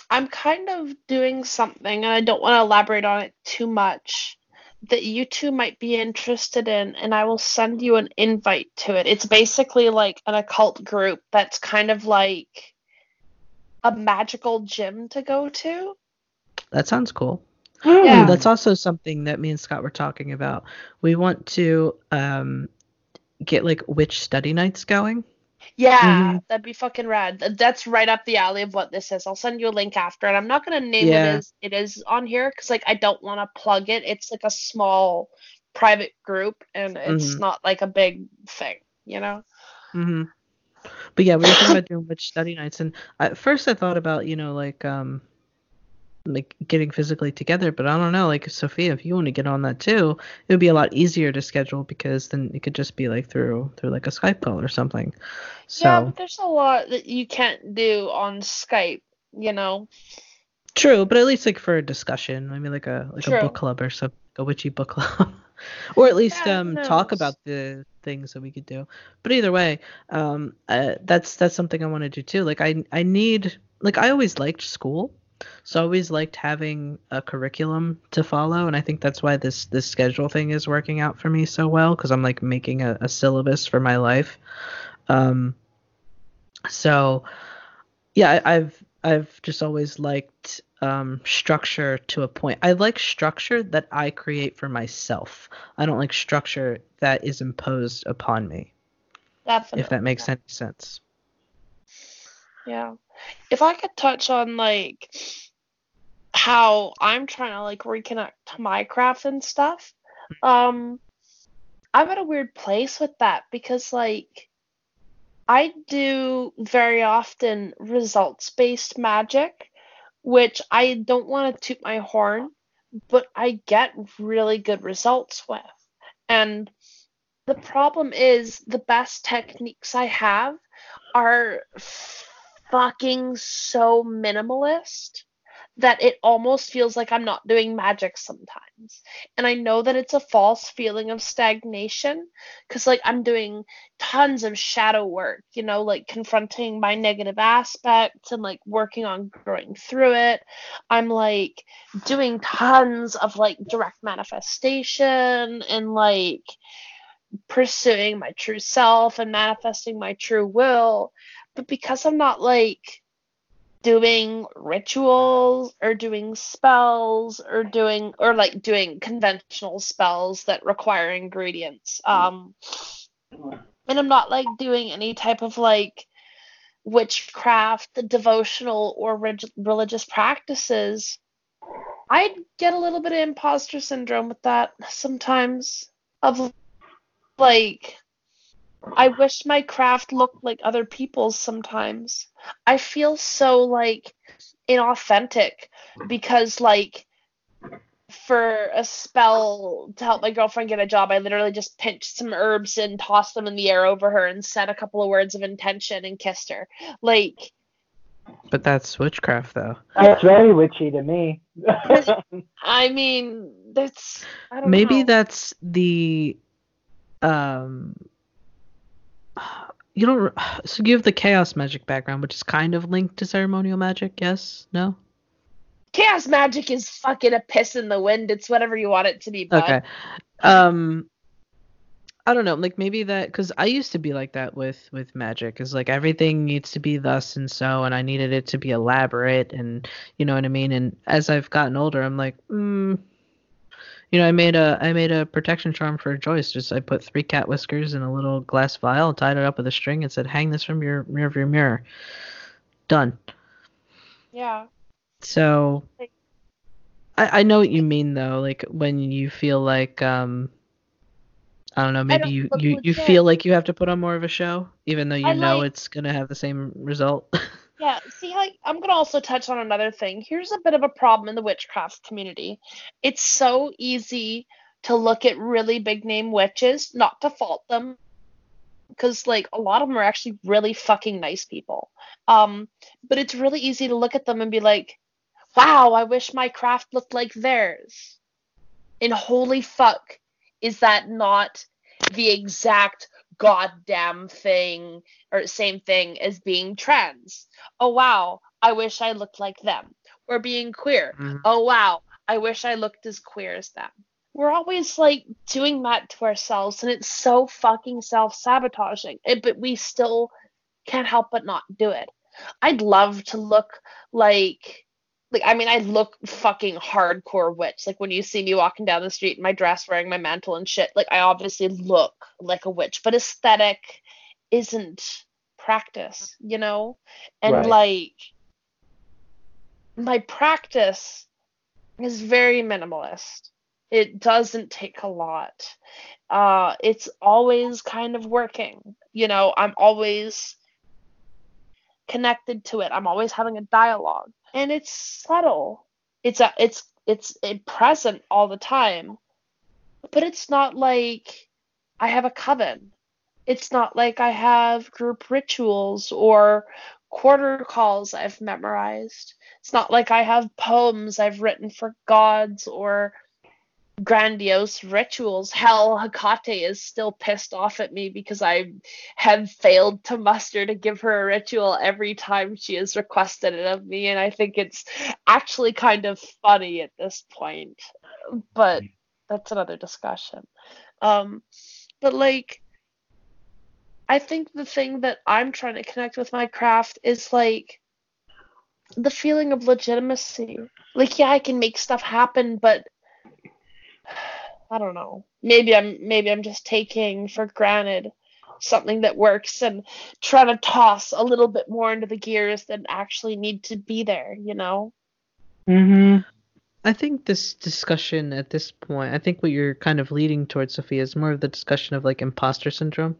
I'm kind of doing something, and I don't want to elaborate on it too much that you two might be interested in, and I will send you an invite to it. It's basically like an occult group that's kind of like a magical gym to go to. That sounds cool. Yeah. that's also something that me and Scott were talking about. We want to um, get like witch study nights going. Yeah, mm-hmm. that'd be fucking rad. That's right up the alley of what this is. I'll send you a link after, and I'm not gonna name yeah. it as it is on here because like I don't want to plug it. It's like a small private group, and it's mm-hmm. not like a big thing, you know. Mhm. But yeah, we were talking about doing witch study nights, and at first I thought about you know like um like getting physically together but i don't know like sophia if you want to get on that too it would be a lot easier to schedule because then it could just be like through through like a skype call or something. So yeah but there's a lot that you can't do on skype you know? True but at least like for a discussion i mean like a like true. a book club or something a witchy book club. Or at least yeah, um talk about the things that we could do. But either way um uh, that's that's something i want to do too. Like i i need like i always liked school so I always liked having a curriculum to follow, and I think that's why this this schedule thing is working out for me so well because I'm like making a, a, syllabus for my life. Um, so yeah, I, I've I've just always liked um, structure to a point. I like structure that I create for myself. I don't like structure that is imposed upon me. Definitely. If that makes any sense. Yeah if I could touch on like how I'm trying to like reconnect to my craft and stuff, um, I'm at a weird place with that because like I do very often results based magic which I don't want to toot my horn, but I get really good results with. And the problem is the best techniques I have are fucking so minimalist that it almost feels like I'm not doing magic sometimes. And I know that it's a false feeling of stagnation because, like, I'm doing tons of shadow work, you know, like confronting my negative aspects and like working on growing through it. I'm like doing tons of like direct manifestation and like pursuing my true self and manifesting my true will. But because I'm not like doing rituals or doing spells or doing or like doing conventional spells that require ingredients um and i'm not like doing any type of like witchcraft devotional or reg- religious practices I'd get a little bit of imposter syndrome with that sometimes of like I wish my craft looked like other people's sometimes. I feel so like inauthentic because like for a spell to help my girlfriend get a job, I literally just pinched some herbs and tossed them in the air over her and said a couple of words of intention and kissed her. Like But that's witchcraft though. That's very witchy to me. I mean, that's I Maybe know. that's the um you don't so you have the chaos magic background which is kind of linked to ceremonial magic yes? No? Chaos magic is fucking a piss in the wind. It's whatever you want it to be, bud. okay. Um i don't know. Like maybe that because i used to be like that with with magic is like everything needs to be thus and so and i needed it to be elaborate and you know what i mean? And as i've gotten older i'm like mm, you know i made a i made a protection charm for joyce. Just i put three cat whiskers in a little glass vial tied it up with a string and said hang this from your rear of your mirror. Done. Yeah. so I, I know what you mean though. Like when you feel like um i don't know maybe don't you you, you feel like you have to put on more of a show even though you I know like- it's gonna have the same result Yeah, see, like, I'm gonna also touch on another thing. Here's a bit of a problem in the witchcraft community. It's so easy to look at really big name witches, not to fault them, because like a lot of them are actually really fucking nice people. Um, but it's really easy to look at them and be like, "Wow, I wish my craft looked like theirs." And holy fuck, is that not the exact goddamn thing or same thing as being trans? oh wow, I wish I looked like them. Or being queer. Mhm. Oh wow, I wish I looked as queer as them. We're always like doing that to ourselves, and it's so fucking self sabotaging. It, But we still can't help but not do it. I'd love to look like. Like I mean, I look fucking hardcore witch. Like when you see me walking down the street in my dress, wearing my mantle and shit. Like I obviously look like a witch, but aesthetic isn't practice, you know? And Right. like my practice is very minimalist. It doesn't take a lot. Uh it's always kind of working. You know, I'm always connected to it. I'm always having a dialogue. And it's subtle. It's a it's it's a present all the time. But it's not like I have a coven. It's not like I have group rituals or quarter calls I've memorized. It's not like I have poems I've written for gods or grandiose rituals. Hell, Hecate is still pissed off at me because I have failed to muster to give her a ritual every time she has requested it of me, and I think it's actually kind of funny at this point. But that's another discussion. Um, but like, I think the thing that I'm trying to connect with my craft is like the feeling of legitimacy. Like, yeah, I can make stuff happen, but I don't know. Maybe I'm maybe I'm just taking for granted something that works and trying to toss a little bit more into the gears that actually need to be there, you know? mhm. I think this discussion at this point, I think what you're kind of leading towards, Sophia, is more of the discussion of like imposter syndrome.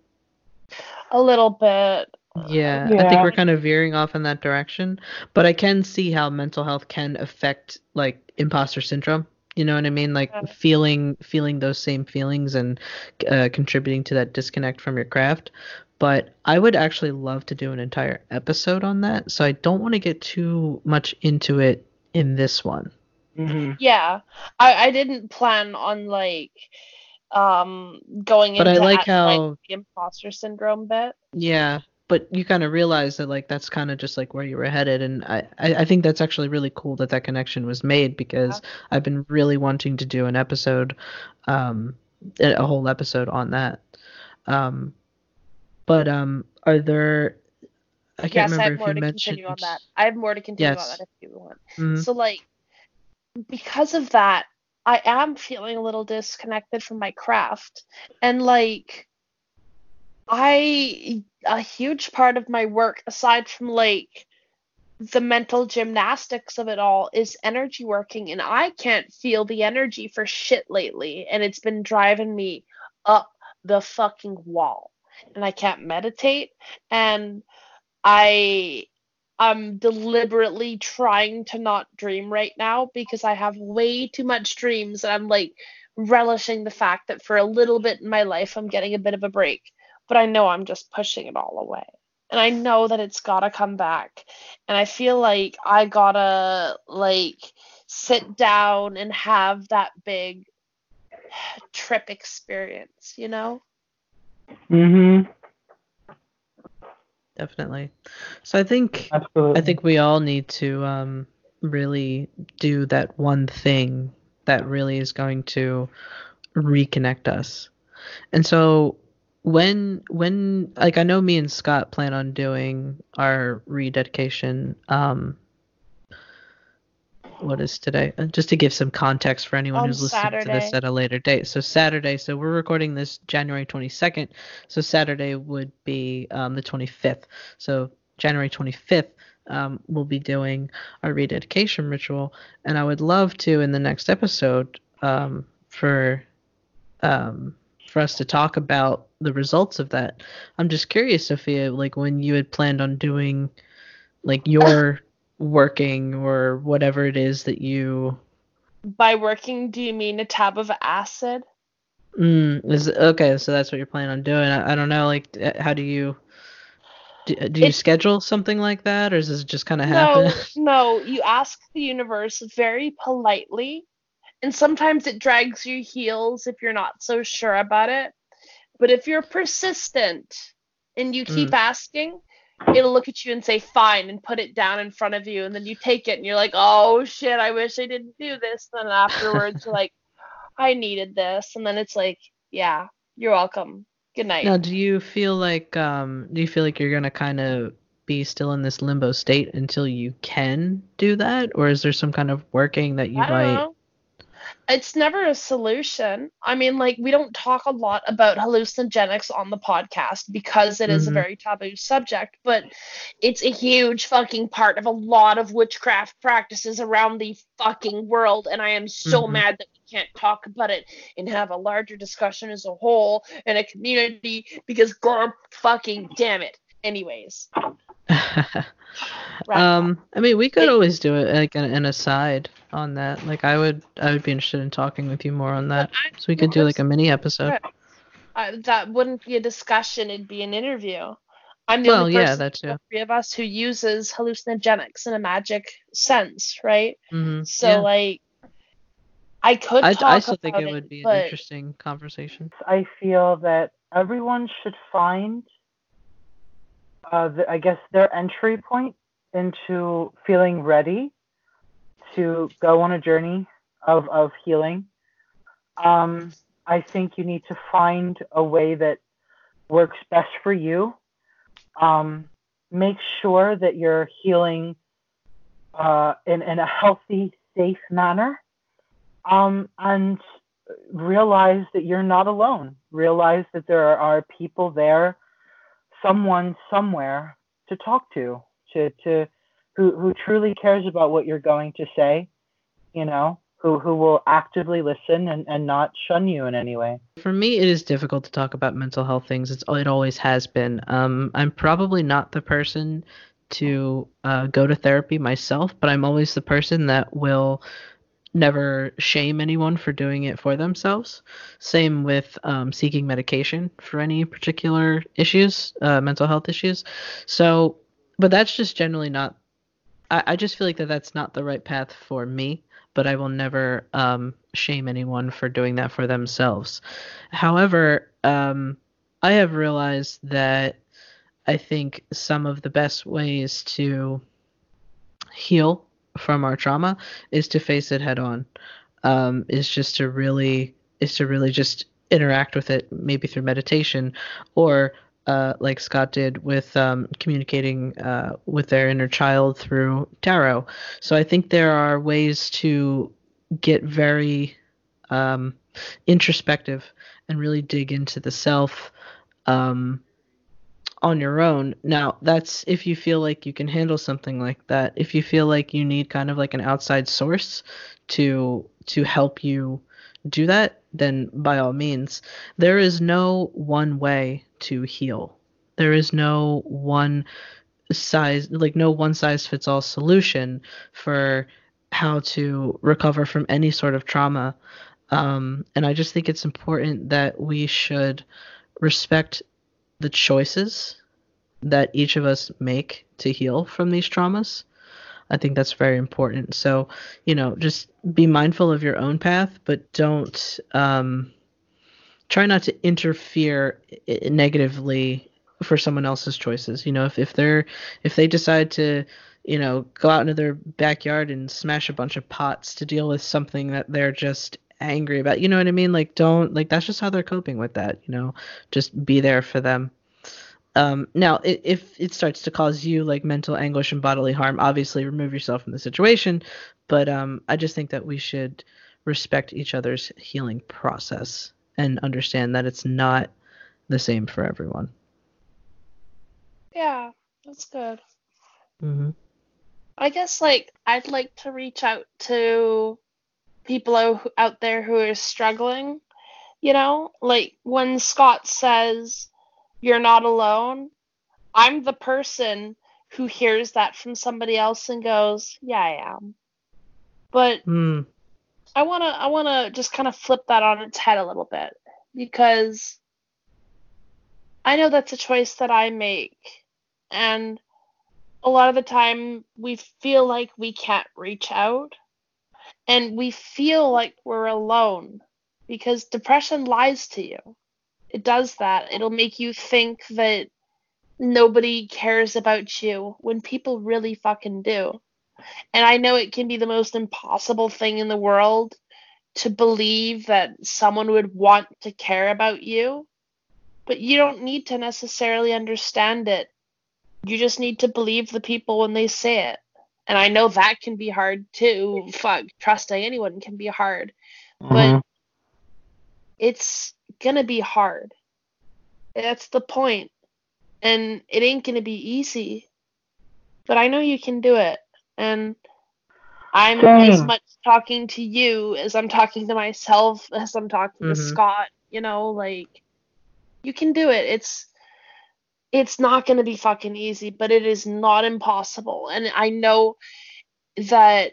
A little bit. Yeah, I think we're kind of veering off in that direction, but I can see how mental health can affect like imposter syndrome. You know what I mean? Like Yeah. feeling feeling those same feelings and uh, contributing to that disconnect from your craft. But I would actually love to do an entire episode on that, so I don't want to get too much into it in this one. hmm Yeah, I I didn't plan on like um going But I into like at, how- the imposter syndrome bit. Yeah, but you kind of realize that like that's kind of just like where you were headed, and I, I think that's actually really cool that that connection was made because I've been really wanting to do an episode, um, a whole episode on that. Um, but um, are there? I can't yes, remember I have if more you to mentioned. continue on that. I have more to continue Yes. on that if you want. Mhm. So like because of that, I am feeling a little disconnected from my craft. And like I a huge part of my work aside from like the mental gymnastics of it all is energy working and I can't feel the energy for shit lately and it's been driving me up the fucking wall. And I can't meditate and I I'm deliberately trying to not dream right now because I have way too much dreams and I'm like relishing the fact that for a little bit in my life I'm getting a bit of a break. But I know I'm just pushing it all away. And I know that it's gotta come back. And I feel like I gotta like sit down and have that big trip experience, you know? Mm hmm Definitely. So I think Absolutely. I think we all need to um, really do that one thing that really is going to reconnect us. And so when when like I know me and Scott plan on doing our rededication um what is today? Uh, Just to give some context for anyone On who's listening to this at a later date. So Saturday, so we're recording this January 22nd. So Saturday would be um, the 25th. So January 25th, um, we'll be doing our rededication ritual, and I would love to in the next episode um, for um, for us to talk about the results of that. I'm just curious, Sophia, like when you had planned on doing like your working or whatever it is that you By working, do you mean a tab of acid? mm, is okay. So that's what you're planning on doing. I, I don't know, like how do you do, do you It- schedule something like that, or is this just kind of No, happen? no, you ask the universe very politely, and sometimes it drags your heels if you're not so sure about it. But if you're persistent and you keep asking, it'll look at you and say fine and put it down in front of you, and then you take it and you're like, oh shit, I wish I didn't do this. And then afterwards, you're like, I needed this, and then it's like, yeah, you're welcome. Good night. Now, do you feel like um do you feel like you're gonna kind of be still in this limbo state until you can do that, or is there some kind of working that you might? know. It's never a solution. I mean, like, we don't talk a lot about hallucinogenics on the podcast because it is a Mhm. very taboo subject, but it's a huge fucking part of a lot of witchcraft practices around the fucking world. And I am so Mhm. mad that we can't talk about it and have a larger discussion as a whole in a community because, god fucking damn it. Anyways, wrap um, I mean, we could always do it like an, an aside on that. Like, I would, I would be interested in talking with you more on that. So we could do like a mini episode. uh, that wouldn't be a discussion, it'd be an interview. I'm the Well, only yeah, person that of the three of us who uses hallucinogenics in a magic sense, right? hmm So yeah. like I could I, talk I still think about it would be an interesting conversation. I feel that everyone should find, uh, the, I guess, their entry point into feeling ready to go on a journey of, of healing. Um, I think you need to find a way that works best for you. Um, make sure that you're healing uh, in, in a healthy, safe manner. Um, and realize that you're not alone. Realize that there are people there, someone somewhere to talk to, to, to who, who truly cares about what you're going to say, you know, who who will actively listen and, and not shun you in any way. For me, it is difficult to talk about mental health things. It's it always has been. Um, I'm probably not the person to uh, go to therapy myself, but I'm always the person that will never shame anyone for doing it for themselves. Same with um, seeking medication for any particular issues, uh, mental health issues. So, but that's just generally not. I, I just feel like that that's not the right path for me. But I will never um, shame anyone for doing that for themselves. However, um, I have realized that I think some of the best ways to heal from our trauma is to face it head on. Um, is just to really is to really just interact with it, maybe through meditation or uh, like Scott did with um, communicating uh, with their inner child through tarot. So I think there are ways to get very um, introspective and really dig into the self um, on your own. Now, that's if you feel like you can handle something like that. If you feel like you need kind of like an outside source to to help you do that, then by all means. There is no one way to heal. There is no one size like no one size fits all solution for how to recover from any sort of trauma. Um, and I just think it's important that we should respect the choices that each of us make to heal from these traumas. I think that's very important. So, you know, just be mindful of your own path, but don't um, try not to interfere negatively for someone else's choices. You know, if, if they're if they decide to, you know, go out into their backyard and smash a bunch of pots to deal with something that they're just angry about, you know what I mean? Like, don't like that's just how they're coping with that. You know, just be there for them. Um, now, if it starts to cause you like mental anguish and bodily harm, obviously remove yourself from the situation. But um, I just think that we should respect each other's healing process and understand that it's not the same for everyone. Yeah, that's good. Mm-hmm. I guess like I'd like to reach out to people out there who are struggling. You know, like when Scott says you're not alone. I'm the person who hears that from somebody else and goes, "Yeah, I am." But mm. I want to I want to just kind of flip that on its head a little bit because I know that's a choice that I make and a lot of the time we feel like we can't reach out and we feel like we're alone because depression lies to you it does that. It'll make you think that nobody cares about you when people really fucking do. And I know it can be the most impossible thing in the world to believe that someone would want to care about you, but you don't need to necessarily understand it. You just need to believe the people when they say it. And I know that can be hard too. Fuck, trusting anyone can be hard. Mm-hmm. But it's gonna be hard. That's the point. And it ain't gonna be easy. But I know you can do it. And I'm Same. as much talking to you as I'm talking to myself, as I'm talking mm-hmm. to Scott, you know, like you can do it. It's it's not going to be fucking easy, but it is not impossible. And I know that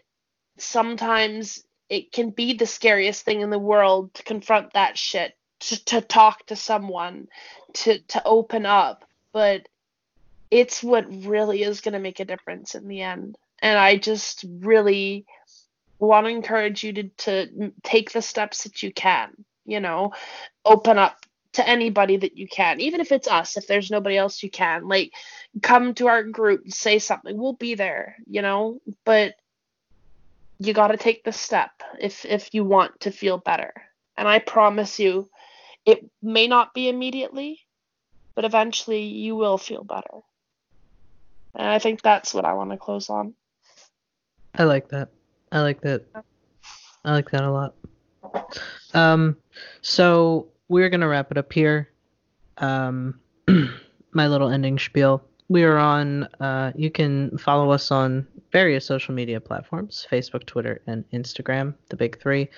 sometimes it can be the scariest thing in the world to confront that shit to, to talk to someone, to to open up, but it's what really is going to make a difference in the end. And I just really want to encourage you to to take the steps that you can, you know, open up to anybody that you can, even if it's us, if there's nobody else you can. Like come to our group, and say something. We'll be there, you know, but you got to take the step if if you want to feel better. And I promise you it may not be immediately, but eventually you will feel better. And I think that's what I want to close on. I like that. I like that. I like that a lot. Um, so we're gonna wrap it up here. Um, my little ending spiel. we are on. Uh, you can follow us on various social media platforms: Facebook, Twitter, and Instagram, the big three.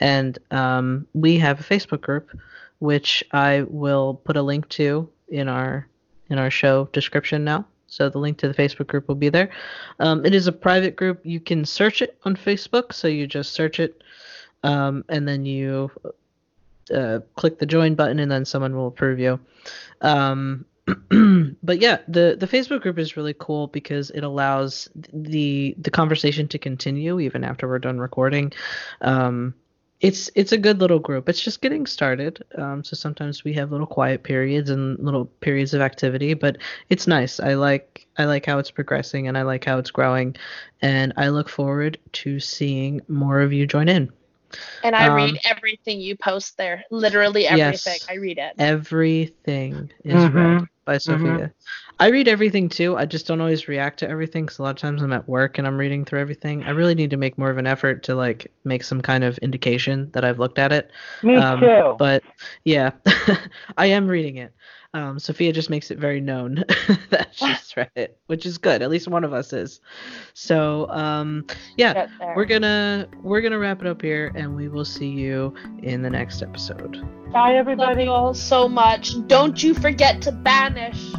And um, we have a Facebook group, which I will put a link to in our in our show description now. So the link to the Facebook group will be there. Um, it is a private group. You can search it on Facebook. So you just search it, um, and then you uh, click the join button, and then someone will approve you. Um, but yeah, the the Facebook group is really cool because it allows the the conversation to continue even after we're done recording. Um, it's it's a good little group. It's just getting started, um, so sometimes we have little quiet periods and little periods of activity, but it's nice. I like I like how it's progressing and I like how it's growing, and I look forward to seeing more of you join in. And I Um, read everything you post there. Literally everything. Yes. I read it. Everything is Mhm. read by Sophia. I read everything too. I just don't always react to everything because a lot of times I'm at work and I'm reading through everything. I really need to make more of an effort to like make some kind of indication that I've looked at it. Me Um, too. But yeah, I am reading it. Um, Sophia just makes it very known that she's read it, which is good. At least one of us is. So um, yeah, we're gonna we're gonna wrap it up here, and we will see you in the next episode. Bye, Love everybody. you all so much. Don't you forget to banish.